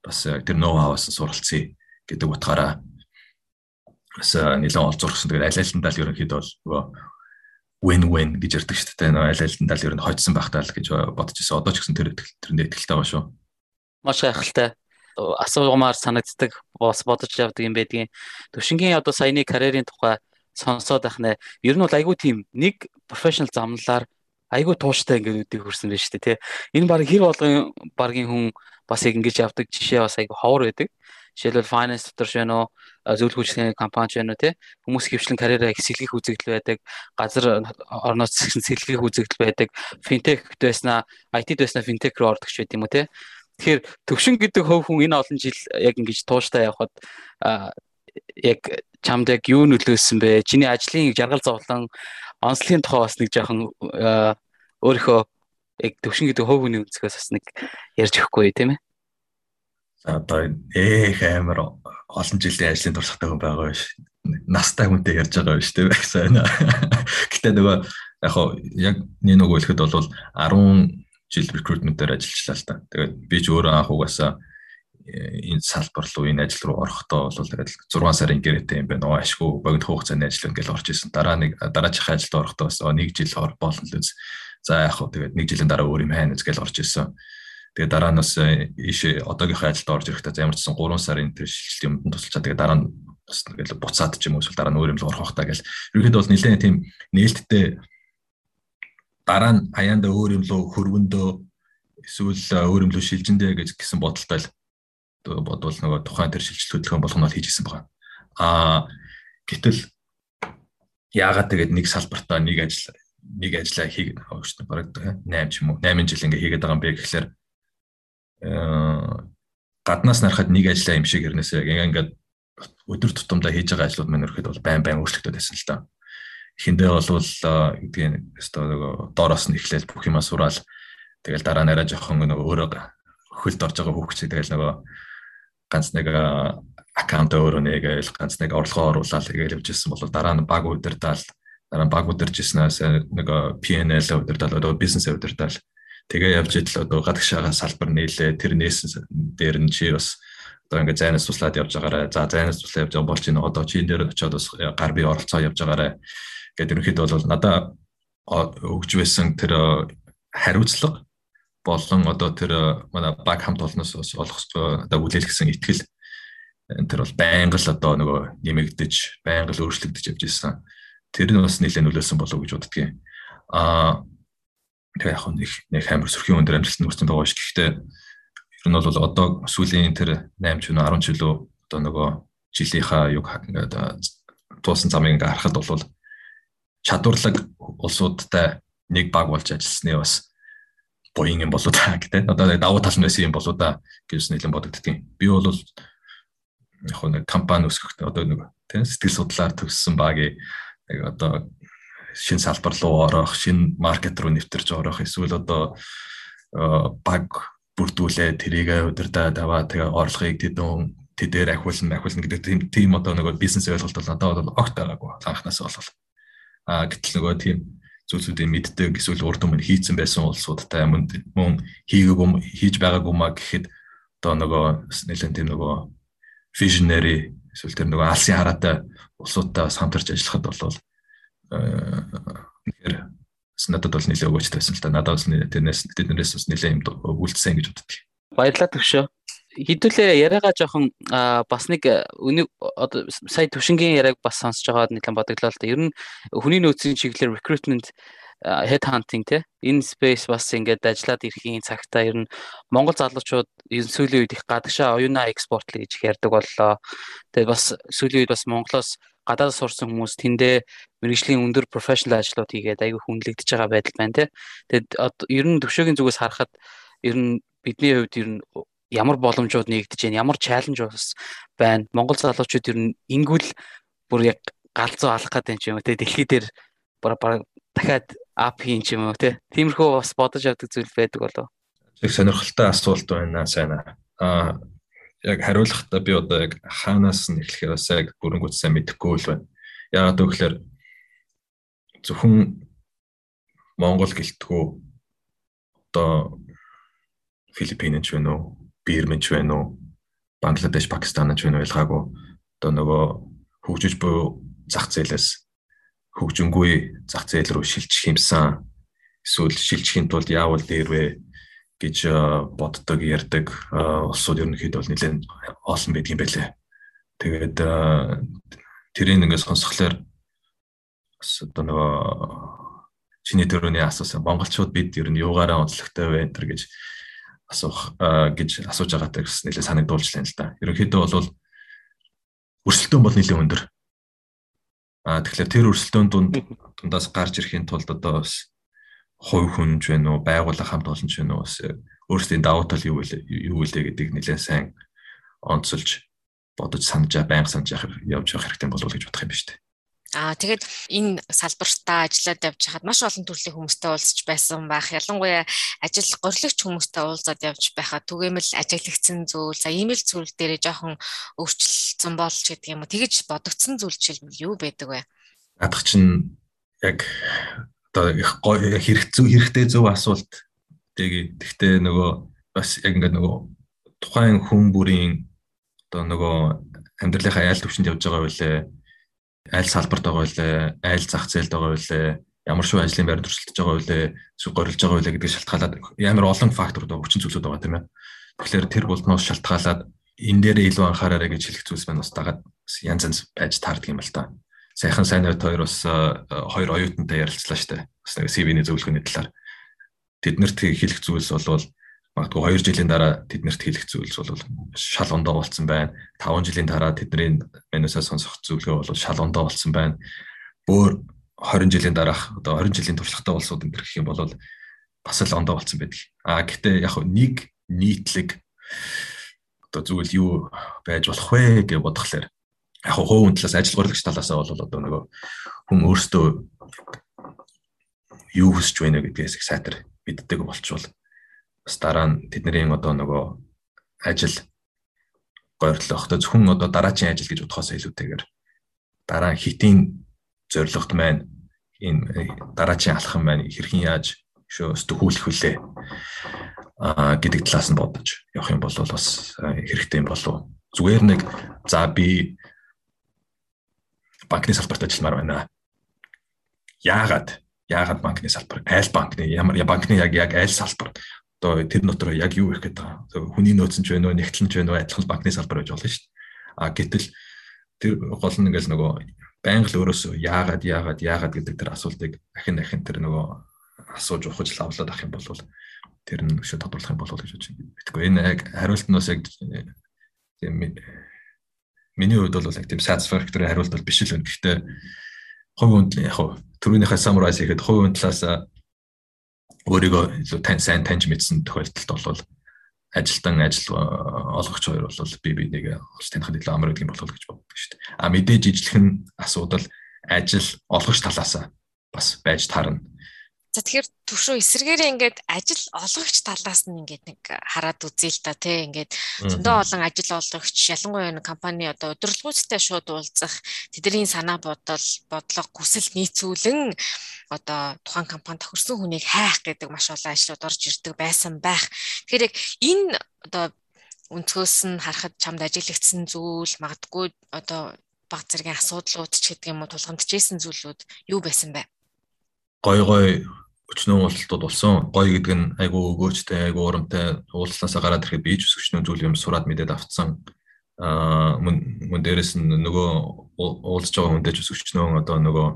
бас тэр ноу хаваас суралцъя гэдэг утгаараа бас нэлээд олзуурсан. Тэгээд аль алиндаа л ерөнхийдөө бол нөгөө win-win гэж ярьдаг шүү дээ. Аль алиндаа л ер нь хоцсон багтаа л гэж бодож ирсэн. Одоо ч гэсэн тэр тэрэндээ ихтэй байгаа шүү. Маш гайхалтай асуумаар санагддаг бас бодож явдаг юм байдгийн. Төвшингийн одоо саяны карьерийн тухай сонсоод байх нэ. Ер нь бол айгүй тийм нэг профешнл замналаар айгүй тууштай ингээд үдийг хүрсэн байж тээ. Энэ баг хэр болгон багийн хүн бас ингэж явдаг жишээ бас айгүй ховор байдаг. Жишээлбэл finance дотор ч байна уу, зөвлөх үйлчлэгийн компани ч байна уу тий. Хүмүүс хөвчлэн карьераа хэсэглэх үзэгдэл байдаг, газар орноос сэлгэх үзэгдэл байдаг. Fintech байснаа, IT байснаа fintech руу ордог ч байт юм уу тий. Тэгэхээр төвшин гэдэг хөв хүн энэ олон жил яг ингэж тууштай явхад яг чамд яг юу нөлөөсөн бэ? Чиний ажлын жаргал зовлон онцлогийн тухай бас нэг жоохон өөрийнхөө яг төвшин гэдэг хөв хүний өнцгөөс бас нэг ярьж өгөхгүй тийм ээ одоо ээх амар олон жилийн ажлын туршлагатай хүн байгаа биш. Настай хүнтэй ярьж байгаа биш тийм байсан. Гэтэ нөгөө яг хоо яг нэг нөгөө хэлэхэд бол 10 жил recruitment-ээр ажиллажлаа л та. Тэгээд би ч өөрөө анх угаасаа э, энэ салбар руу энэ ажил руу орохдоо бол тэгээд 6 сарын гэрээтэй юм байна. Оо ашгүй богино хугацааны ажил ингээл орж исэн. Дараа нэг дараачихын ажилд орохдоо бас нэг жил ор болно л үз. За яг хоо тэгээд нэг жилийн дараа өөр юм хайна гэж орж исэн. Тэгээ дараа нь бас э, ийшээ одоогийнхоо ажилд орж ирэхдээ ямар ч сан 3 сарын тэр шилжилт юмд тусалчаа тэгээ дараа нь бас ингээл буцаад ч юм уу эсвэл дараа нь өөр юм л орох хахтаа гэл. Ерөнхийдөө бол нэлээд тийм нээлттэй дараа нь хаяанда өөр юм лөө хөргөндөө эсвэл э, өөр юм лөө шилжиндээ гэж гисэн бодолтой л бодвол нөгөө тухайн тэр шилжилт хөдөлгөөн болгоно хийж исэн байгаа. Аа гэтэл яагаад тэгээд нэг салбартаа нэг ажил нэг ажиллаа шүү дээ. Бараг 8 ч юм уу 8 жил ингээ хийгээд байгаа юм бэ гэхлээр Э, гаднаас нарахад нэг ажиллаа юм шиг хэрнээсээ ингээд өдөр тутамдаа хийж байгаа ажлууд маань өрхөд бол байн байн өөрчлөгдөд байсан л та. Эхэндээ болвол гэдгийг өстой нөгөө доороос нь эхлээл бүх юмаа сураал тэгэл дараа нь арай жоохон нөгөө өөрөө хөлд орж байгаа хүүхчээ тэгэл нөгөө ганц нэг аккаунт өөрөө нэгээл ганц нэг орлогоо оруулаад тэгэл явжсэн бол дараа нь баг удирдаал дараа нь баг удиржсэнээс нэг PNL удирдаал одоо бизнес удирдаал Тэгээ явж идэл одоо гадагшаага салбар нийлээ тэр нээсэн дээр нь чи бас одоо ингээ зайнаас туслаад явж байгаарай. За зайнаас туслаад явж байгаа бол чи одоо чи энэ дээр очиод бас гар бие оролцоо явж байгаарай. Гэт ерөнхийдөө бол надаа өгж байсан тэр хариуцлага болон одоо тэр манай баг хамт олноос олох одоо үлээлгсэн ихтгэл тэр бол байнга л одоо нөгөө нэмэгдэж байнга л өөрчлөгдөж явж ирсэн. Тэр нь бас нэлээд нөлөөсөн болов уу гэж боддгийн. Аа тэгээ яг нэг нэг амар сөрхийн өндөр амжилт нүрсэн байгаа ш. Гэхдээ ер нь бол одоо сүүлийн тэр 8 ч 10 жилөө одоо нөгөө жилийнхаа юг ингээд туусан замыг ингээд харахад бол чадварлаг улсуудтай нэг баг болж ажилласны бас буян юм болоо та гэдэг. Одоо давуу тал нь байсан юм болоо да гэж нэлээд бодогдтiin. Би бол яг нэг компани өсгөх одоо нэг тийм сэтгэл судлаар төгссөн багийн яг одоо шин салбар руу орох, шин маркет руу нэвтэрч орох эсвэл одоо баг бүрдүүлээ тэрийг удирдаад аваа тэгээ орлогыг тэдэн тэдээр ахиулна ахиулна гэдэг тийм тийм одоо нэг бизнес ойлголт бол надад бол огт байгаагүй анхнаас бол А гэтэл нөгөө тийм зүйлсүүдийг мэддэг эсвэл урд өмнө хийцэн байсан улсуудтай мөн мөн хийгээгүй хийж байгаагүй маа гэхэд одоо нөгөө нэлээд тийм нөгөө visionary эсвэл тэр нөгөө алсын хараатай улсуудтай хамтарч ажиллахад бол тэгэхээр надад бол нэлээд өгөөчтэй байсан л та надад бас тэрнээс тэднээс бас нэлээд юм үлдсэн гэж боддог. Баярлалаа төвшөө хідүүлээ яриагаа жоохон бас нэг өнийг одоо сая төвшингийн яриаг бас сонсож байгаад нэлээд бодоглоо л да. Ер нь хүний нөөцийн чиглэлээр recruitment head hunting те энэ space бас ингээд ажиллаад ирэхийн цагтаа ер нь Монгол залуучууд ер нь сүүлийн үед их гадагшаа оюунаа экспортлё гэж ярьдаг боллоо. Тэгээд бас сүүлийн үед бас Монголоос гадаад сурсан хүмүүс тэндээ мэрэгжлийн өндөр professional ажлууд хийгээд аягүй хүнлэгдэж байгаа байдал байна те. Тэгээд ер нь төвшөөгийн зүгээс харахад ер нь бидний хувьд ер нь ямар боломжууд нэгдэж байна, ямар чаленж бас байна. Монгол залуучууд ер нь ингүүл бүр яг галзуу алах гэдэг юм те дэлхий дээр дахиад ап хийн ч юм уу те. Тиймэрхүү бас бодож авдаг зүйл байдаг болов. Яг сонирхолтой асуулт байна сайн аа. Яг хариулахдаа би одоо яг хаанаас нь эхлэхээр бас яг бүрэнгүүт сайн мэдэхгүй л байна. Яагаад гэвэл зөвхөн Монгол гэлтгүү одоо Филиппинч вэ нөө Бирмэнч байна уу? Бангладеш, Пакистанч байна уу ялгаагүй. Одоо нөгөө хөгжиж буй зах зээлээс хөгжингүй зах зээл рүү шилжих юмсан эсвэл шилжихийн тулд яавал дээр вэ гэж боддог ярддаг улсууд ерөнхийдөө бол нэлээд олон байдаг юм байлээ. Тэгээд тэрийг ингээд сонсхолоор бас одоо нөгөө чиний төрөний асуусан монголчууд бид ер нь юугаараа онцлогтой вэ энэ гэж асуух гэж асууж байгаатай гэсэн нэлээд санагдуулж байна л да. Ерөнхийдөө бол өрсөлдөөн бол нэлээд өндөр. Аа тэгэхээр тэр өрсөлдөөн дунд дундаас гарч ирэхийн тулд одоо бас хувь хүнж байна уу, байгууллага хамт олон ч байна уу бас өөрсдийн давуу тал юу вэ юу вэ гэдгийг нэлээд сайн онцолж бодож санаж байнга санаж явж явах хэрэгтэй болов уу гэж бодох юм байна шүү дээ. Аа тэгээд энэ салбартаа ажиллаад явж хахад маш олон төрлийн хүмүүстэй уулзч байсан байх. Ялангуяа ажил горлогч хүмүүстэй уулзаад явж байхад түгээмэл ажиглагдсан зүйл, за имэйл зүйл дээрээ жоохон өвчлөлтсөн болж гэдэг юм уу. Тэгэж бодогдсон зүйл жишээлбэл юу байдаг вэ? Адах чинь яг одоо их хэрэгтэй хэрэгтэй зөв асуулт. Тэгтээ нөгөө бас яг ингээд нөгөө тухайн хүн бүрийн одоо нөгөө амьдралынхаа айл төвшөнд явж байгаа байлээ аль салбарт байгаа вэ? Аль зах зээлд байгаа вэ? Ямар шүү ажлын байр төрөлдөж байгаа вэ? Эсвэл горилж байгаа вэ гэдгийг шалтгаалаад ямар олон факторууд байгаа, хүчин зүйлсүүд байгаа тийм ээ. Тэгэхээр тэр болдноос шалтгаалаад энэ дээр илүү анхаараарай гэж хэлэх зүйлс байна бас дагаад янз янз байж таардаг юм л та. Сайхан сайн найт хоёр бас хоёр оюутантай ярилцлаа штэ. Бас нэг CV-ний зөвлөгөөний талаар. Тэднэрт хэлэх зүйлс бол магадгүй 2 жилийн дараа тэднэрт хэлэх зүйлс бол шал ондоо болцсон байна. 5 жилийн дараа тэдний менюсаа сонсох зөвлөгөө бол шал ондоо болцсон байна. Бөөр 20 жилийн дараах одоо 20 жилийн туршлагатай улсууд энэ гэх юм бол бас л ондоо болцсон байдаг. А гэхдээ яг нэг нийтлэг одоо зүйл юу байж болох вэ гэж бодглохлоор яг хүн талаас ажил гурлагч талаас бол одоо нөгөө хүн өөртөө юу хүсэж байна гэдгээс их сайтар мэддэг болчвол бас дараа нь тэдний одоо нөгөө ажил гойрлох одоо зөвхөн одоо дараачийн ажил гэж бодохоос илүүтэйгээр дараа хитийн зорилгот маань энэ дараачийн алхам маань хэрхэн яаж шөө стөхүүлэх вүлээ а гэдэг талаас нь бодож явах юм бол бас хэрэгтэй юм болов зүгээр нэг за би банкны салбарт ажилламаар байна яагаад яагаад банкны салбар айл банкны ямар банкны яг яг айл салбар одоо тэр дотор яг юу их гэдэг байгаа. Хүний нөөцөн ч байна уу, нэгтлэн ч байна уу, адилхан банкны салбар байж болно шүү дээ. А гэтэл тэр гол нь ингээл нөгөө байнга л өөрөөсөө яагаад яагаад яагаад гэдэг тэр асуултыг ахин ахин тэр нөгөө асууж ухаж лавлаад ах юм бол тэр нь өшөө тодруулах юм болов уу гэж бодож байна. Тэгэхгүй энэ яг хариултнаас яг тийм миний хувьд бол яг тийм satisfactory хариулт бол биш л байна. Гэхдээ хувь хүнд яг түрүүнийхээ summarize хийхэд хувь хүн талаас өөрийгөө илүү тань сайн таньж мэдсэн тохиолдолд бол ажилтан ажил олгогч хоёр бол би бинийг олж танихад илүү амар болов уу гэж боддог шүү дээ. А мэдээж нь асуудал ажил олгогч талаас бас байж таарна. За тэгэхээр төвшөө эсэргээрээ ингээд ажил олгогч талаас нь ингээд нэг хараад үзье л та тий ингээд зөндөө олон ажил олгогч ялангуяа нэг компани одоо удирдлагуудтай шууд уулзах тэдний санаа бодол бодлого хүсэл нийцүүлэн одоо тухайн компани тохирсон хүнийг хайх гэдэг маш олон ажлууд орж ирдэг байсан байх. Тэгэхээр яг энэ одоо өнцгөөс нь харахад чамд ажиглагдсан зүйл магадгүй одоо баг зэргийн асуудлууд ч гэдэг юм уу тулгамдчихсэн зүйлүүд юу байсан бэ? гой гой өчнөө уулзалтууд болсон. Гой гэдэг нь айгу өгөөчтэй, айгу урамтай уулзлаасаа гараад ирэхэд бие өсгчнөө зүйл юм сураад мэдээд авцсан. Аа мөн мөн дээрэс нь нөгөө уулзж байгаа хүнтэй ч өсгчнөө одоо нөгөө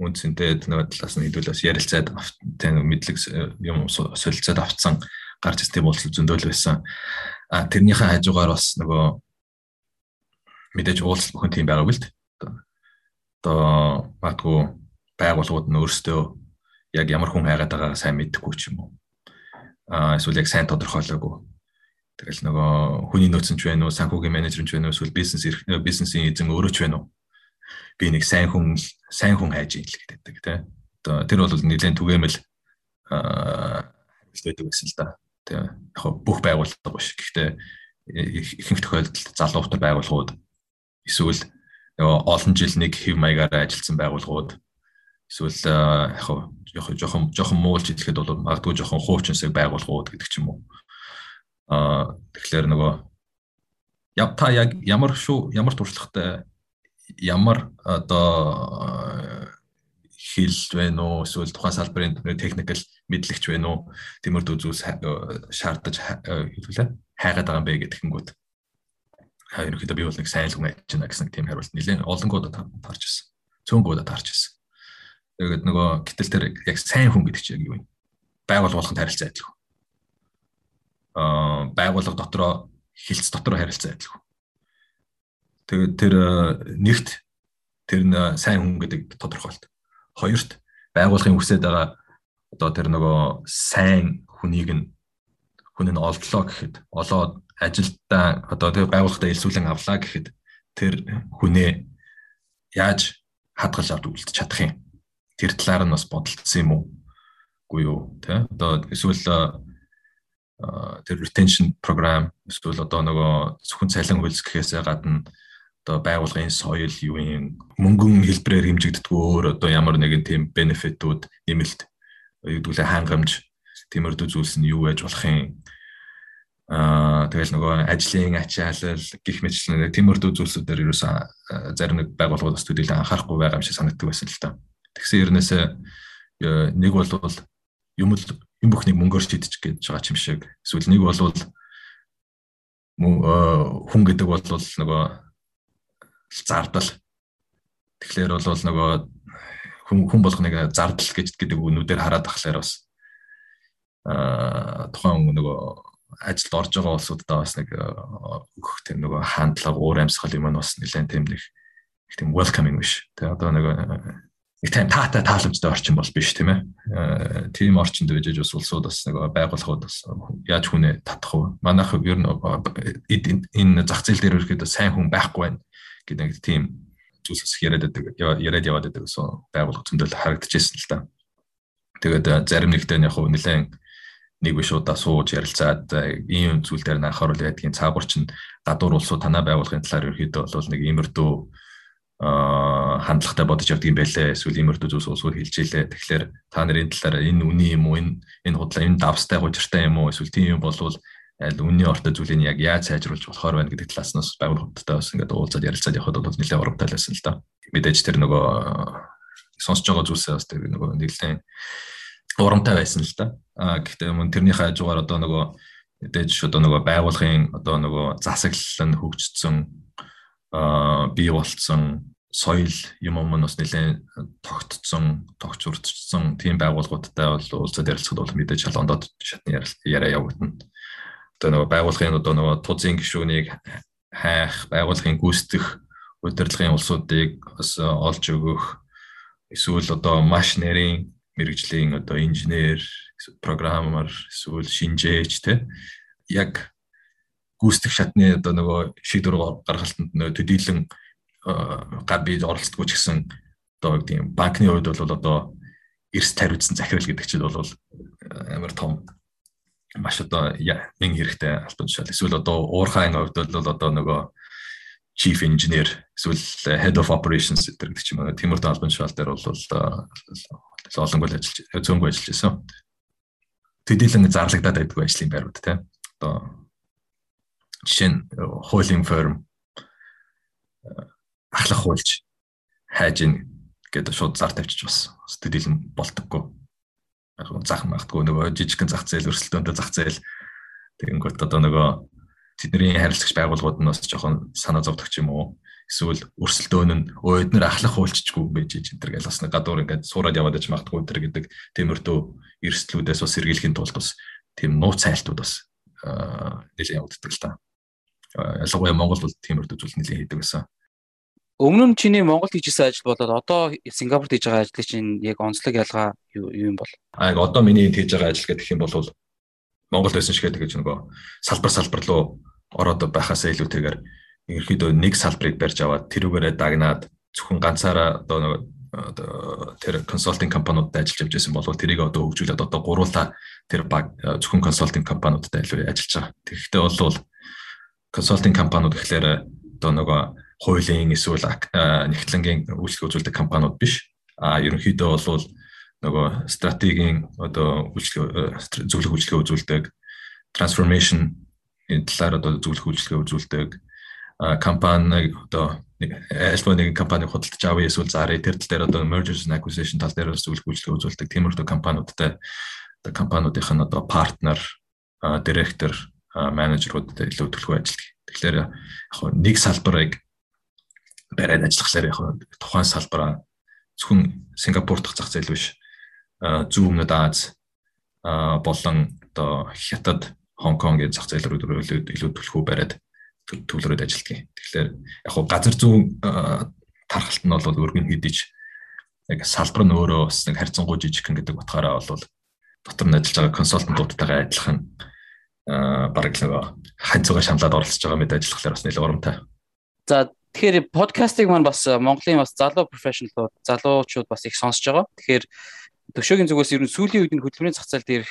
үнцэнтэй нөгөө талаас нь хэдүүлээс ярилцаад тань мэдлэг юм солилцоод авцсан гарч ирсэн уулзалт зөндөөл байсан. А тэрнийхээ хажуугаар бас нөгөө мэдээж уулзалт бүхэн тийм байгаагүй л дээ. Одоо магадгүй байгууллагууд нь өөрсдөө яг ямар хүн хайгаад байгаагаа сайн мэдэхгүй ч юм уу. Аа эсвэл яг сайн тодорхойлоогүй. Тэгэл нөгөө хүний нөөцөн ч байна уу, санхүүгийн менежер ч байна уу, эсвэл бизнес бизнесийн эзэн өөрөө ч байна уу. Би нэг сайн хүн сайн хүн хайж ийн л гэдэг тий. Одоо тэр бол нэлээд түгээмэл аа хариулт байдаг байсан л да. Тий. Яг бүх байгууллага биш. Гэхдээ ихэнх тохиолдолд залуутар байгууллагууд эсвэл нөгөө олон жил нэг хэв маягаар ажилласан байгууллагууд эсвэл яг жоохон жоохон жоохон муулж хэлэхэд бол магадгүй жоохон хуучинсыг байгуулгууд гэдэг ч юм уу. Аа тэгэхээр нөгөө яв та яг ямар шүү ямар туршлагатай ямар одоо хэл байна уу эсвэл тухайн салбарын техникэл мэдлэгч байна уу тиймэрдүү зүйлс шаардаж хэлүүлээ хайгаад байгаа юм бэ гэдгхэнгүүт ерөнхийдөө би бол нэг сайн л хүн ажиж байна гэсэн тийм хариулт нэлээд олонгууд таарч ирсэн. Цөөнгүүд таарч ирсэн. Тэгээд нөгөө гэтэл тэр яг сайн хүн гэдэг чинь юу вэ? Байгуул болгонд харилцаа адилхан. Аа байгууллага дотроо хилцс дотроо харилцаа адилхан. Тэгээд тэр нэгт тэр нь сайн хүн гэдэг тодорхойлт. Хоёрт байгууллагын хүсэж байгаа одоо тэр нөгөө сайн хүнийг нь хүн нь олдлоо гэхэд олоод ажилдаа одоо тэр байгууллагатай илсүүлэн авлаа гэхэд тэр хүнээ яаж хадгалж авч үлдчих чадах юм тэр талаар нь бас бодолцсон юм уу? Үгүй юу, тэ? Одоо эсвэл тэр retention program эсвэл одоо нөгөө зөвхөн цалин хөлс гэхээсээ гадна одоо байгууллагын соёл юу юм мөнгөн хэлбэрээр хэмжигддэггүй өөр одоо ямар нэгэн тийм бенефитүүд нэмэлт югдүүлээ хангамж тиймэрдүү зүйлс нь юу байж болох юм аа тэгэл нөгөө ажлын ачаалал гих мэтлэн тиймэрдүү зүйлсүүдээр ерөөсөө зарим нэг байгууллагууд бас төдийлөн анхаарахгүй байгаа юм шиг санагддаг байсан л та. Тэгсэн ернээсээ нэг бол юм л юм бүхнийг мөнгөөр шийдчих гэж байгаа юм шиг. Эсвэл нэг бол хүн гэдэг бол нөгөө зардал. Тэгэхээр бол нөгөө хүн хүн болгоныг зардал гэж гэдэг үгнүүдээр хараад тахлаар бас аа тухайн нөгөө ажилд орж байгаа улсуудаа бас нэг өгөх тийм нөгөө хандлага уур амьсгал юм нь бас нэлээд тийм нэг тийм welcoming биш. Тэгээ одоо нөгөө нэг тийм таатай тааламжтай орчин бол биш тийм ээ. Э, тийм орчинд байж бас улсууд бас нэг байгууллагууд бас яаж хүнээ татах вэ? Манайх ер нь энэ зах зээл дээр ирэхэд сайн хүн байхгүй байна гэдэг нэг тийм зүйлс яриад байдаг яриад яваад байдаг гэсэн байгууллага зөндөл харагдчихсэн л да. Тэгээд э, зарим нэгтээ яг хөө нэлээд нэг биш удаа сууж ярилцаад э, ийм зүйл дээр анхааруул ядгийн цаагуур чинь гадуур улсууд танаа байгууллагын талаар ерөөхдөө бол нэг иймэрдүү хандлагатай бодож явдаг юм байлээ. Эсвэл иймэрхүү зүйлс уусгүй хэлж илээ. Тэгэхээр та нарын талаар энэ үний юм уу? Энэ энэ худлаа энэ давстай гужиртай юм уу? Эсвэл тийм юм болвол аль үнний ортой зүйлийг яг яаж сайжруулж болохоор байна гэдэг талаас нь байгууллагуудтай бас ингээд уулзаад ярилцаад явхад бол нэлээд урамтай байсан л да. Мэдээж тэр нөгөө сонсож байгаа зүйлсээ бас тэр нөгөө нэлээд урамтай байсан л да. А гэхдээ мөн тэрнийхээ хажуугаар одоо нөгөө мэдээж одоо нөгөө байгууллагын одоо нөгөө засаглал нь хөгжсөн бий болцсон соёл юм юм нь бас нэлээд тогтцсон, тогч урдчсан тийм байгууллагуудтай бол уулзаад ярилцахад бол мэдээж шалгондод шатны яриа явагдана. Одоо нөгөө байгууллагын одоо нөгөө тузын гишүүнийг хайх, байгууллагын гүйцэтгэх удирдлагын улсуудыг бас олж өгөх эсвэл одоо маш нэрийн мэрэгжлийн одоо инженер, программер, эсвэл шинжээч те яг гүйцэтгэх шатны одоо нөгөө шийдвэр гаргалтанд нөгөө төдийлөн гад би оролцдоггүй ч гэсэн одоо юм банкны хувьд бол одоо эрс тариуцсан захирал гэдэг чинь бол амар том маш одоо нэг хэрэгтэй албан тушаал. Эсвэл одоо уурхайн хувьд бол одоо нөгөө chief engineer эсвэл head of operations гэдэг ч юм уу тиймэрхүү албан тушаал дээр бол олонгүй ажиллаж зөөнгөө ажиллаж байсан. Төдийлөн зарлагдаад байдгүй ажлын байрууд тийм. Одоо жишээ нь хуулийн фирм ахлах хуульч хайж ин гэдэг шууд зар тавьчих бас. Төдийлөн болдоггүй. Зах магтгүй. Нөгөө жижигхэн зах зээл өрсөлдөөнтэй зах зээл. Тэгэнгүүт одоо нөгөө тэдний харилцагч байгууллагууд нь бас жоохон санаа зовдөг юм уу? Эсвэл өрсөлдөөн нь өөднөр ахлах хуульччгүй байж ич энэ төр гэл бас гадуур ингээд суураад яваад ич магтгүй төр гэдэг тиймэрхүү эрсдлүүдээс бас сэргийлэхийн тулд бас тийм нууц хайлтууд бас нэлээд явагддаг л та. Ялангуяа Монгол бол тиймэрхүү зүйл нэлээд хийдэг байсан. Өмнө нь чиний Монголд хийжсэн ажил болоод одоо Сингапурт хийж байгаа ажлын чинь яг онцлог ялгаа юу юм бол? Аа яг одоо миний хийж байгаа ажил гэх юм бол Монгол байсан шиг тэгэж нөгөө салбар салбар руу ороод байхасаа илүүтэйгээр ерөөхдөө нэг салбарыг барьж аваад тэрүүгээрээ дагнаад зөвхөн ганцаараа одоо нөгөө тэр консалтинг компаниудад ажиллаж явж байсан бол тэрийг одоо хөгжүүлээд одоо гуруула тэр баг зөвхөн консалтинг компаниудад илүү ажиллаж байгаа. Тэгэхдээ бол консалтинг компаниуд гэхлээр одоо нөгөө хуулийн эсвэл нэгтлэнгийн үйлчлэг үзүүлдэг компаниуд биш. А ерөнхийдөө бол нөгөө стратегийн одоо үйлчлэг зөвлөх үйлчлэгээ үзүүлдэг. Transformation энэ талаар одоо зөвлөх үйлчлэгээ үзүүлдэг. Компани одоо нэг альва нэг компани худалдаж авъя эсвэл зарыг тэр тал дээр одоо mergers and acquisition тал дээр зөвлөх үйлчлэгээ үзүүлдэг. Тиймэрхүү компаниудтай одоо компаниудынх нь одоо партнер директор менежеруудтай илүү төлөвлөгөө ажилладаг. Тэгэхээр яг нэг салбарыг бариад ажиллахлаар яг тухайн салбараа зөвхөн Сингапур дахь зах зээл биш зүүн өмнөд Аз болон одоо Хятад, Хонконгийн зах зээл рүү илүү төлхөө бариад төвлөрөөд ажилладаг. Тэгэхээр яг хуу газар зүүн тархалт нь бол өргөн хийдэж яг салбар нь өөрөө бас нэг харьцангуй жижигхэн гэдэг утгаараа бол дотор нь ажиллаж байгаа консалтантуудтайгаа адилхан бараг л нөгөө хань цугаа шамлаад оролцож байгаа мэт ажиллахлаар бас нэлээд урамтай. За Тэгэхээр подкастыг маань бас э, Монголын бас залуу профешналууд, залуучууд бас их сонсож байгаа. Тэгэхээр төвшөөгийн зүгээс ер нь сүүлийн үед нь хөдөлмөрийн зах зээл дээрх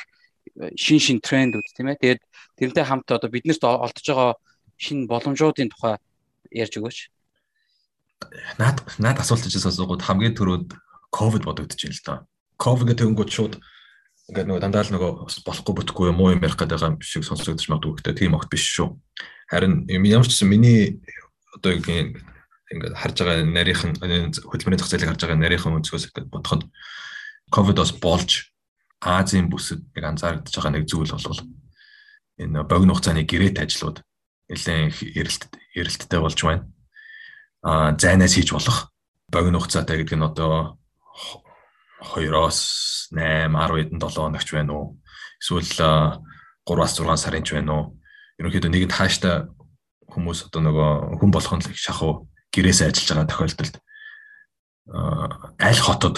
э, шин шин трендүүд тийм ээ. Тэгээд тэрнтэй хамт одоо биднэрт олдож байгаа шинэ боломжуудын тухай ярьж өгөөч. Наад наад асуулт чинь асуугууд хамгийн түрүүд ковид бодогдож байна л да. Ковид тэгэнгүүт шууд ингээд нөгөө дандаа л нөгөө болохгүй бүтггүй юм уу юм ярих гэдэг юм шиг сонсогдож магадгүй гэхдээ тийм огт биш шүү. Харин ямар ч гэсэн миний одоо ингээд харж байгаа нарийнхан хөдөлмөрийн зах зээлийг харж байгаа нарийнхан өнцгөөс ингээд бодоход ковид бас болж Азийн бүсэд нэг анзаарэгдэж байгаа нэг зүйл бол энэ богино хугацааны гэрээт ажлууд нэлээд эрэлт эрэлттэй болж байна. Аа зайнаас хийж болох богино хугацаатай гэдэг нь одоо 2-оос 8, 10 хэдэн 7 хоногч байна уу? Эсвэл 3-аас 6 сарын ч байна уу? Ерөнхийдөө нэгэнд хааштай хүмүүс одоо нөгөө хүн болох нь шахуу гэрээсээ ажиллаж байгаа тохиолдолд аль хотод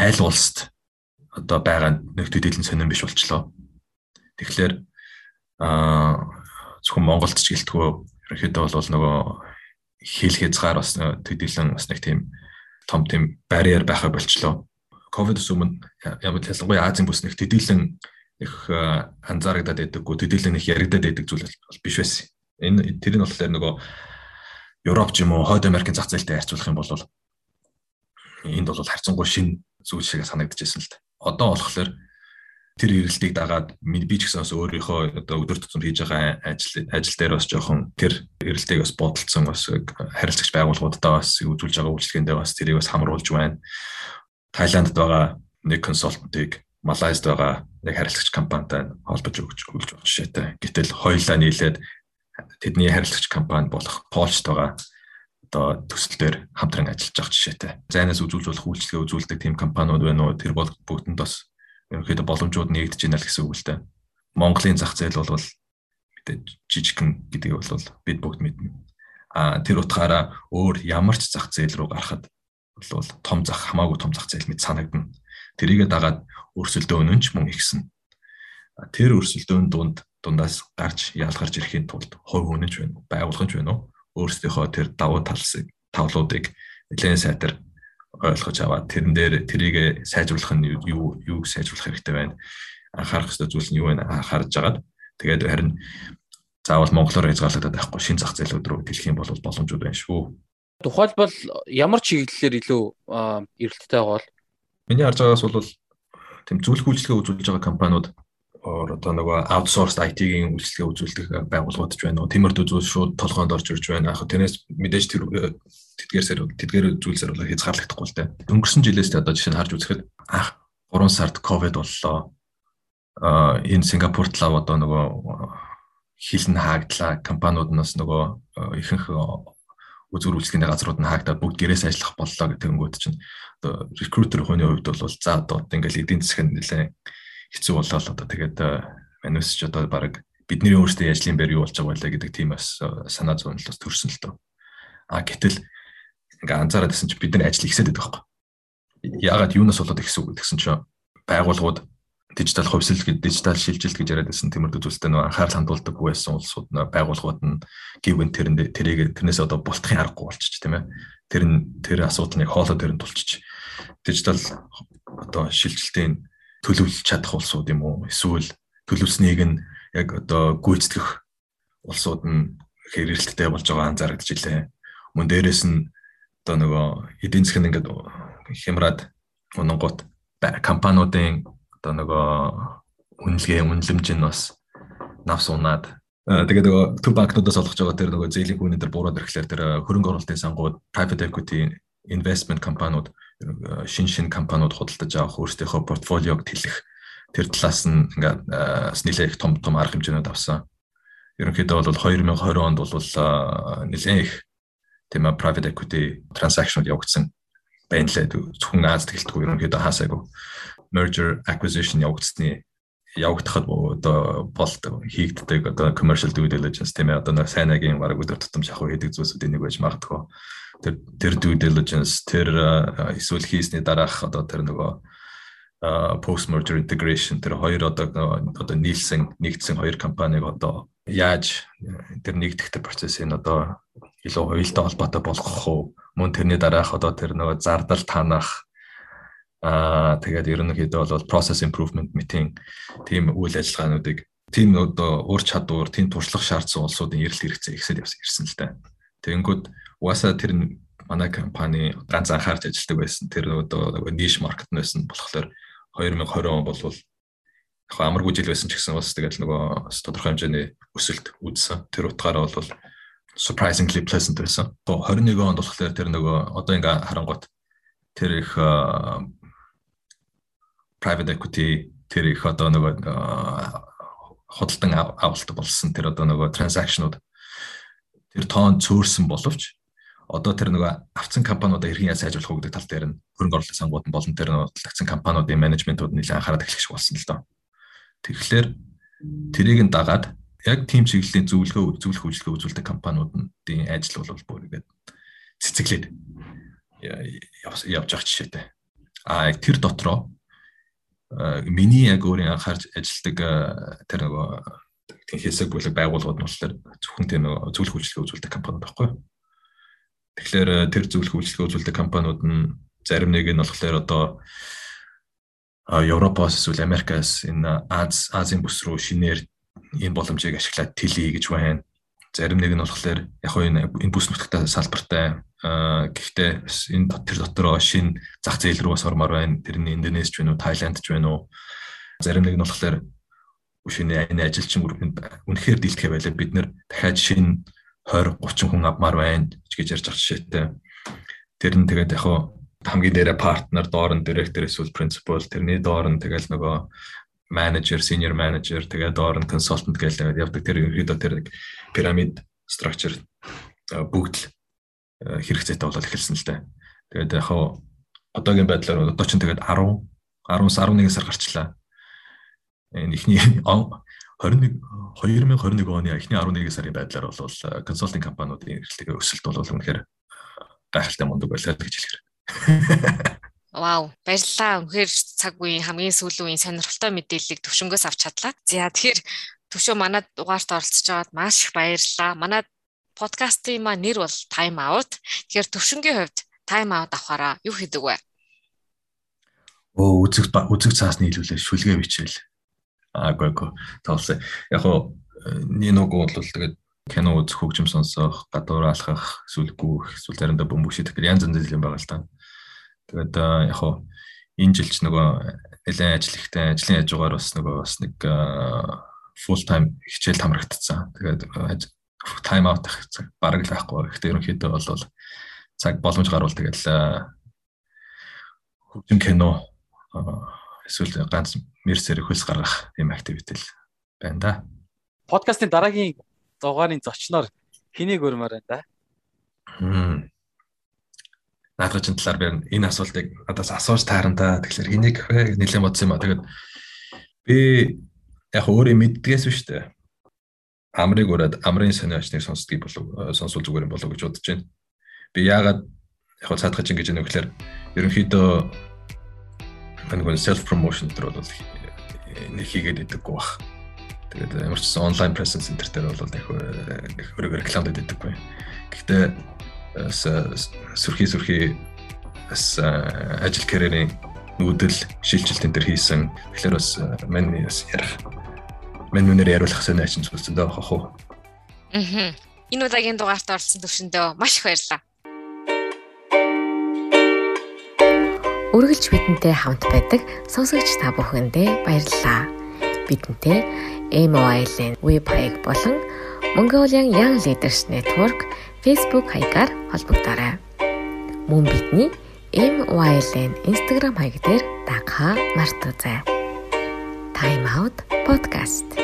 аль улсад одоо байгаа төдийлөн сонирн биш болчлоо. Тэгэхээр аа зөвхөн Монголд ч гэлтгөө ерөнхийдөө бол нөгөө хэл хязгаар бас төдийлөн бас нэг тийм том тийм барьер байхаа болчлоо. Ковидос өмнө ямар ялангуяа Азийн бүс нэг төдийлөн их анзаарагдаад байдаггүй төдийлөн их яригадаад байдаг зүйл биш байсан. Энэ тэр нь болохоор нөгөө Европ ч юм уу Хойд Америкийн зах зээлтэй харьцуулах юм бол энд бол харьцангуй шин зүйл шиг санагдчихсэн л та. Одоо болохоор тэр эрэлтийг дагаад би ч гэсэн бас өөрийнхөө одоо өдөр тутамд хийж байгаа ажил ажил дээр бас жоохон тэр эрэлтийг бас бодолцсон бас харилцагч байгууллагуудаа бас үзүүлж байгаа үйлчлэгээндээ бас тэрийг бас хамруулж байна. Тайландд байгаа нэг консалтантыг Малайзд байгаа нэг харилцагч компанитай холбож өгч өгч байгаа жишээтэй. Гэтэл хоёулаа нийлээд тэдний харилцагч компани болох Польшд байгаа одоо төсөл дээр хамтран ажиллаж байгаа жишээтэй. Зайнаас үзүүлж болох үйлчлэгээ үзүүлдэг тийм компаниуд байна уу? Тэр бол бүгдэнд бас ерөнхийдөө боломжууд нэгдэж байна л гэсэн үг л дээ. Монголын зах зээл бол мэдээ жижигхэн гэдгийг бол бид бүгд мэднэ. А тэр утгаараа өөр ямар ч зах зээл рүү гарахад бол том зах хамаагүй том зах зээл мэд санагдана. Тэрийгэ дагаад өрсөлдөөн нь ч мөн ихсэн. Тэр өрсөлдөөн дунд дундаас гарч ялгарч ирэхийн тулд хувь ч байна уу байгуулгын ч байна уу өөрсдийнхөө тэр давуу талсыг тавлуудыг нэлээд сайтар ойлгож аваад тэрэн дээр тэрийг сайжруулах нь юу юуг сайжруулах хэрэгтэй байна. Анхаарах ёстой зүйл нь юу вэ? Анхаарж агаад тэгээд харин заавал монголоор хязгаарлагдаад байхгүй шин зах зээлүүд рүү дэлэх юм бол боломжууд байна шүү. Тухайлбал ямар чиглэлээр илүү эрэлттэй байгаа бол миний харж байгаас бол тийм зөвлөх үйлчлэгээ үзүүлж байгаа компаниуд одоо нөгөө аутсорс IT-ийн үйлчлэгээ үзүүлдэг байгууллагууд ч байна уу. Тиймэрхүү зүйл шууд толгоонд орж ирж байна. Яг тэрнээс мэдээж тэр тэдгээрсээр тэдгээр зүйлсээр бол хязгаарлагдахгүй л дээ. Өнгөрсөн жилээс одоо жишээ нь харж үзэхэд анх 3 сард ковид боллоо. Аа энэ Сингапурт лав одоо нөгөө хилэн хаагдлаа. Компаниуднаас нөгөө ихэнх үзүүр үйлчлэгийн газрууд нь хаагдаад бүгд гэрээс ажиллах боллоо гэдэг өнгөт чинь одоо рекрутер хүний хувьд бол за одоо ингээл эдийн засгийн нэлээ хэцүү болоод одоо тэгээд манус ч одоо баг бидний өөрсдөө ажлын байр юу болж байгаа вэ гэдэг тийм бас санаа зовнил бас төрсөн л дөө. А гэтэл ингээ анзаараад байсан чи бид нар ажил ихсээд байдаг байхгүй. Яагаад юунаас болоод ихсв гэдгсэн чинь байгууллагууд дижитал хувьсэл гэж дижитал шилжилт гэж яриад байсан тиймэрхүү зүйлтэй нөө анхаарал хандуулдаг байсан улсууд нөө байгууллагууд нь гівэн тэрэнд тэрийг тэрнээс одоо бултахын аргагүй болчих тийм ээ. Тэр нь тэр асуудал нэг хоолой дээр нь тулчих. Дижитал одоо шилжилтийн төлөвлөж чадах улсууд юм уу? Эсвэл төлөвлөснийг нь яг одоо гүйцэтгэх улсууд нь хэрэгэлттэй болж байгаа анзаарэгдэж илээ. Мөн дээрэс нь одоо нөгөө эдийн засгийн ингээд хямраад унгууд компаниудын одоо нөгөө үнэлгээ үнэлэмж нь бас навс унаад тэгээд нөгөө төв банкнуудаас олгож байгаа тэр нөгөө зээлийн хүүний дээр буураад ирэхлээр тэр хөрөнгө оруулалтын сангууд private equity investment компаниуд шин шин компаниуд худалдаж авах өөрсдийнхөө портфолиог тэлэх тэр талаас нь ингээд нэлээд их том том арга хэмжээнүүд авсан. Ерөнхийдөө бол 2020 онд бол нэлээд их тийм ээ private equity transaction явагдсан байна лээ. Зөвхөн Аз тэлтгүй ерөнхийдөө хаасаагүй merger acquisition явагдсны явагдахад одоо болт хийгддэг одоо commercial due diligence тийм ээ одоо нэг сайнагийн баг өдөр тутам шахуу хийдэг зүйлсүүдийн нэг байж магадгүй тэр тэр due diligence тэр эсвэл хийсний дараах одоо тэр нөгөө post merger integration тэр хоёр одоо одоо нийлсэн нэгдсэн хоёр компаниг одоо яаж тэр нэгдэх тэр процессыг одоо илүү хоёултай холбоотой болгох уу мөн тэрний дараах одоо тэр нөгөө зардал танах аа тэгээд ерөнхийдөө бол process improvement meeting тийм үйл ажиллагаануудыг тийм одоо ур чадвар, тийм туршлага шаардсан улсуудын эрэлт хэрэгцээ ихсээд ирсэн л дээ. Тэгэнгүүт угаасаа тэр манай компани ганц анхаарч ажилладаг байсан. Тэр одоо нөгөө ниш маркет байсан болохоор 2020 он бол яг амаргүй жил байсан ч гэсэн бас тэгэл нөгөө тодорхой хэмжээний өсөлт үзсэн. Тэр утгаараа бол surprisingly pleasant байсан. 21 онд болохоор тэр нөгөө одоо ингээ харангуут тэр их private equity тэр их одоо нөгөө худалдан авалт болсон тэр одоо нөгөө транзакшнууд тэр тоон цөөрсөн боловч одоо тэр нөгөө авцсан компаниудаа хэрхэн яаж сайжруулах вэ гэдэг тал дээр нь хөрөнгө оруулалтын сангууд нь болон тэр нутагцсан компаниудын менежментүүд нэлээд анхаарал эхлэх шиг болсон л доо. Тэгэхээр тэрийг нь дагаад яг team чиглэлийн зөвлөгөө зөвлөх үйлчлэгээ үзүүлдэг компаниудын ажил бол бүр ингээд цэцэглээд явж явах жишээтэй. А тэр дотроо миний яг өөрийн анхаарч ажилладаг тэр нөгөө хэсэг бүлэг байгууллагууд нь болохоор зөвхөн тийм зөвлөх үйлчлэгээ үзүүлдэг компаниуд байхгүй юу? Тэгэхээр тэр зөвлөх үйлчлэгээ үзүүлдэг компаниуд нь зарим нэг нь болохоор одоо Европоос эсвэл Америкаас энэ Аз Азийн бүс рүү шинээр энэ боломжийг ашиглаад тэлье гэж байна. Зарим нэг нь болохоор яг энэ энэ бүс нутагтай салбартай гэхдээ энэ тэр дотроо шин зах зээл рүү бас ормоор байна. Тэрний Индонез ч байна уу, Тайланд ч байна уу. Зарим нэг нь болохоор шинэ энэ ажилчин бүрхэнд үнэхээр дийлдэхэ байлаа. Бид нэр дахиад шинэ 20 30 хүн авмаар байна гэж ярьж байгаа жишээтэй. Тэр нь тэгээд яг хамгийн дээрээ партнер, доор нь директор эсвэл принципал, тэрний доор нь тэгэл нөгөө менежер, senior manager, тэгээд доор нь consultant гэж явдаг. Тэр ерөөдөө тэр пирамид structure бүгд хэрэгцээтэй болоод эхэлсэн л дээ. Тэгээд яг одоогийн байдлаар одоо ч тэгээд 10 10-аас 11 сар гарчлаа. Энэ ихний 21 2021 оны эхний 11 сарын байдлаар бол консалтинг компаниудын эрхлэлийн өсөлт бол үнэхээр гайхалтай мундаг байлаа гэж хэлэхээр. Вау, баярлалаа. Үнэхээр цаг үеийн хамгийн сүүлийн сонирхолтой мэдээллийг төвшнгөөс авч чадлаа. За тэгэхээр төвшөө манад дугаарт оролцож байгаад маш их баярлалаа. Манай подкастын маа нэр бол Time Out. Тэгэхээр төвшингийн хувьд тайм аут авахаараа юу хийдэг вэ? Оо үзэг үзэг цаасны хэлүүлээ шүлгээ бичээл. Аагүй аагүй. Тоолсон. Яг хоо нэг нэг бол тэгээд кино үзэх хөгжим сонсох, гадуур алхах, эсвэл гүүх, эсвэл заримдаа бөмбөг шидэх гэх янз янзын юм байгаа л та. Тэгээд яг хоо энэ жил ч нөгөө нэлээд ажил ихтэй ажлын хажуугаар бас нөгөө бас нэг full time хичээл хамрагдсан. Тэгээд тайм аут авах цаг бараг л байхгүй. Гэхдээ ерөнхийдөө бол цаг боломж гарвал тэгэл хөгжим кино эсвэл ганц мерсээр хөлс гаргах юм активити л байна да. Подкастын дараагийн дугаарын зочноор хэнийг өрмөр байна да? Наадгын талаар би энэ асуултыг надаас асууж таарна та. Тэгэхээр хэнийг вэ? Нилээн бодсон юм а. Тэгээд би яг өөрөө мэддгээс биш үү? Амрыг өрөөд амрын сони очныг сонсдгийг болов сонсвол зүгээр юм болов гэж бодож байна. Би яагаад яг цаадгаж ингэж вэ гэхээр ерөнхийдөө нэг self promotion дээр бол нэг хийгээд идэггүй бах Тэгээд ямар ч онлайн presence center дээр бол их их өрөг рекламад өгдөггүй. Гэхдээ сүрхий сүрхий бас ажил карьерийн нүүдэл шилжилтэн дээр хийсэн. Тэгэхээр бас мань бас ярих. Мань нүнээр яриулах сонь ачин зүйлсэн дөө хах уу. Аа. Энэ удаагийн дугаарт орсон төвшөндөө маш их баярлалаа. Үргэлж бидэнтэй хамт байдаг сонсогч та бүхэндээ баярлалаа. Бидэнтэй MOIL-ийн веб хаяг болон Mongolian Young Leaders Network Facebook хаягаар холбогдорой. Мөн бидний MOIL-ийн Instagram хаяг дээр дагахаа мартаоцай. Time Out podcast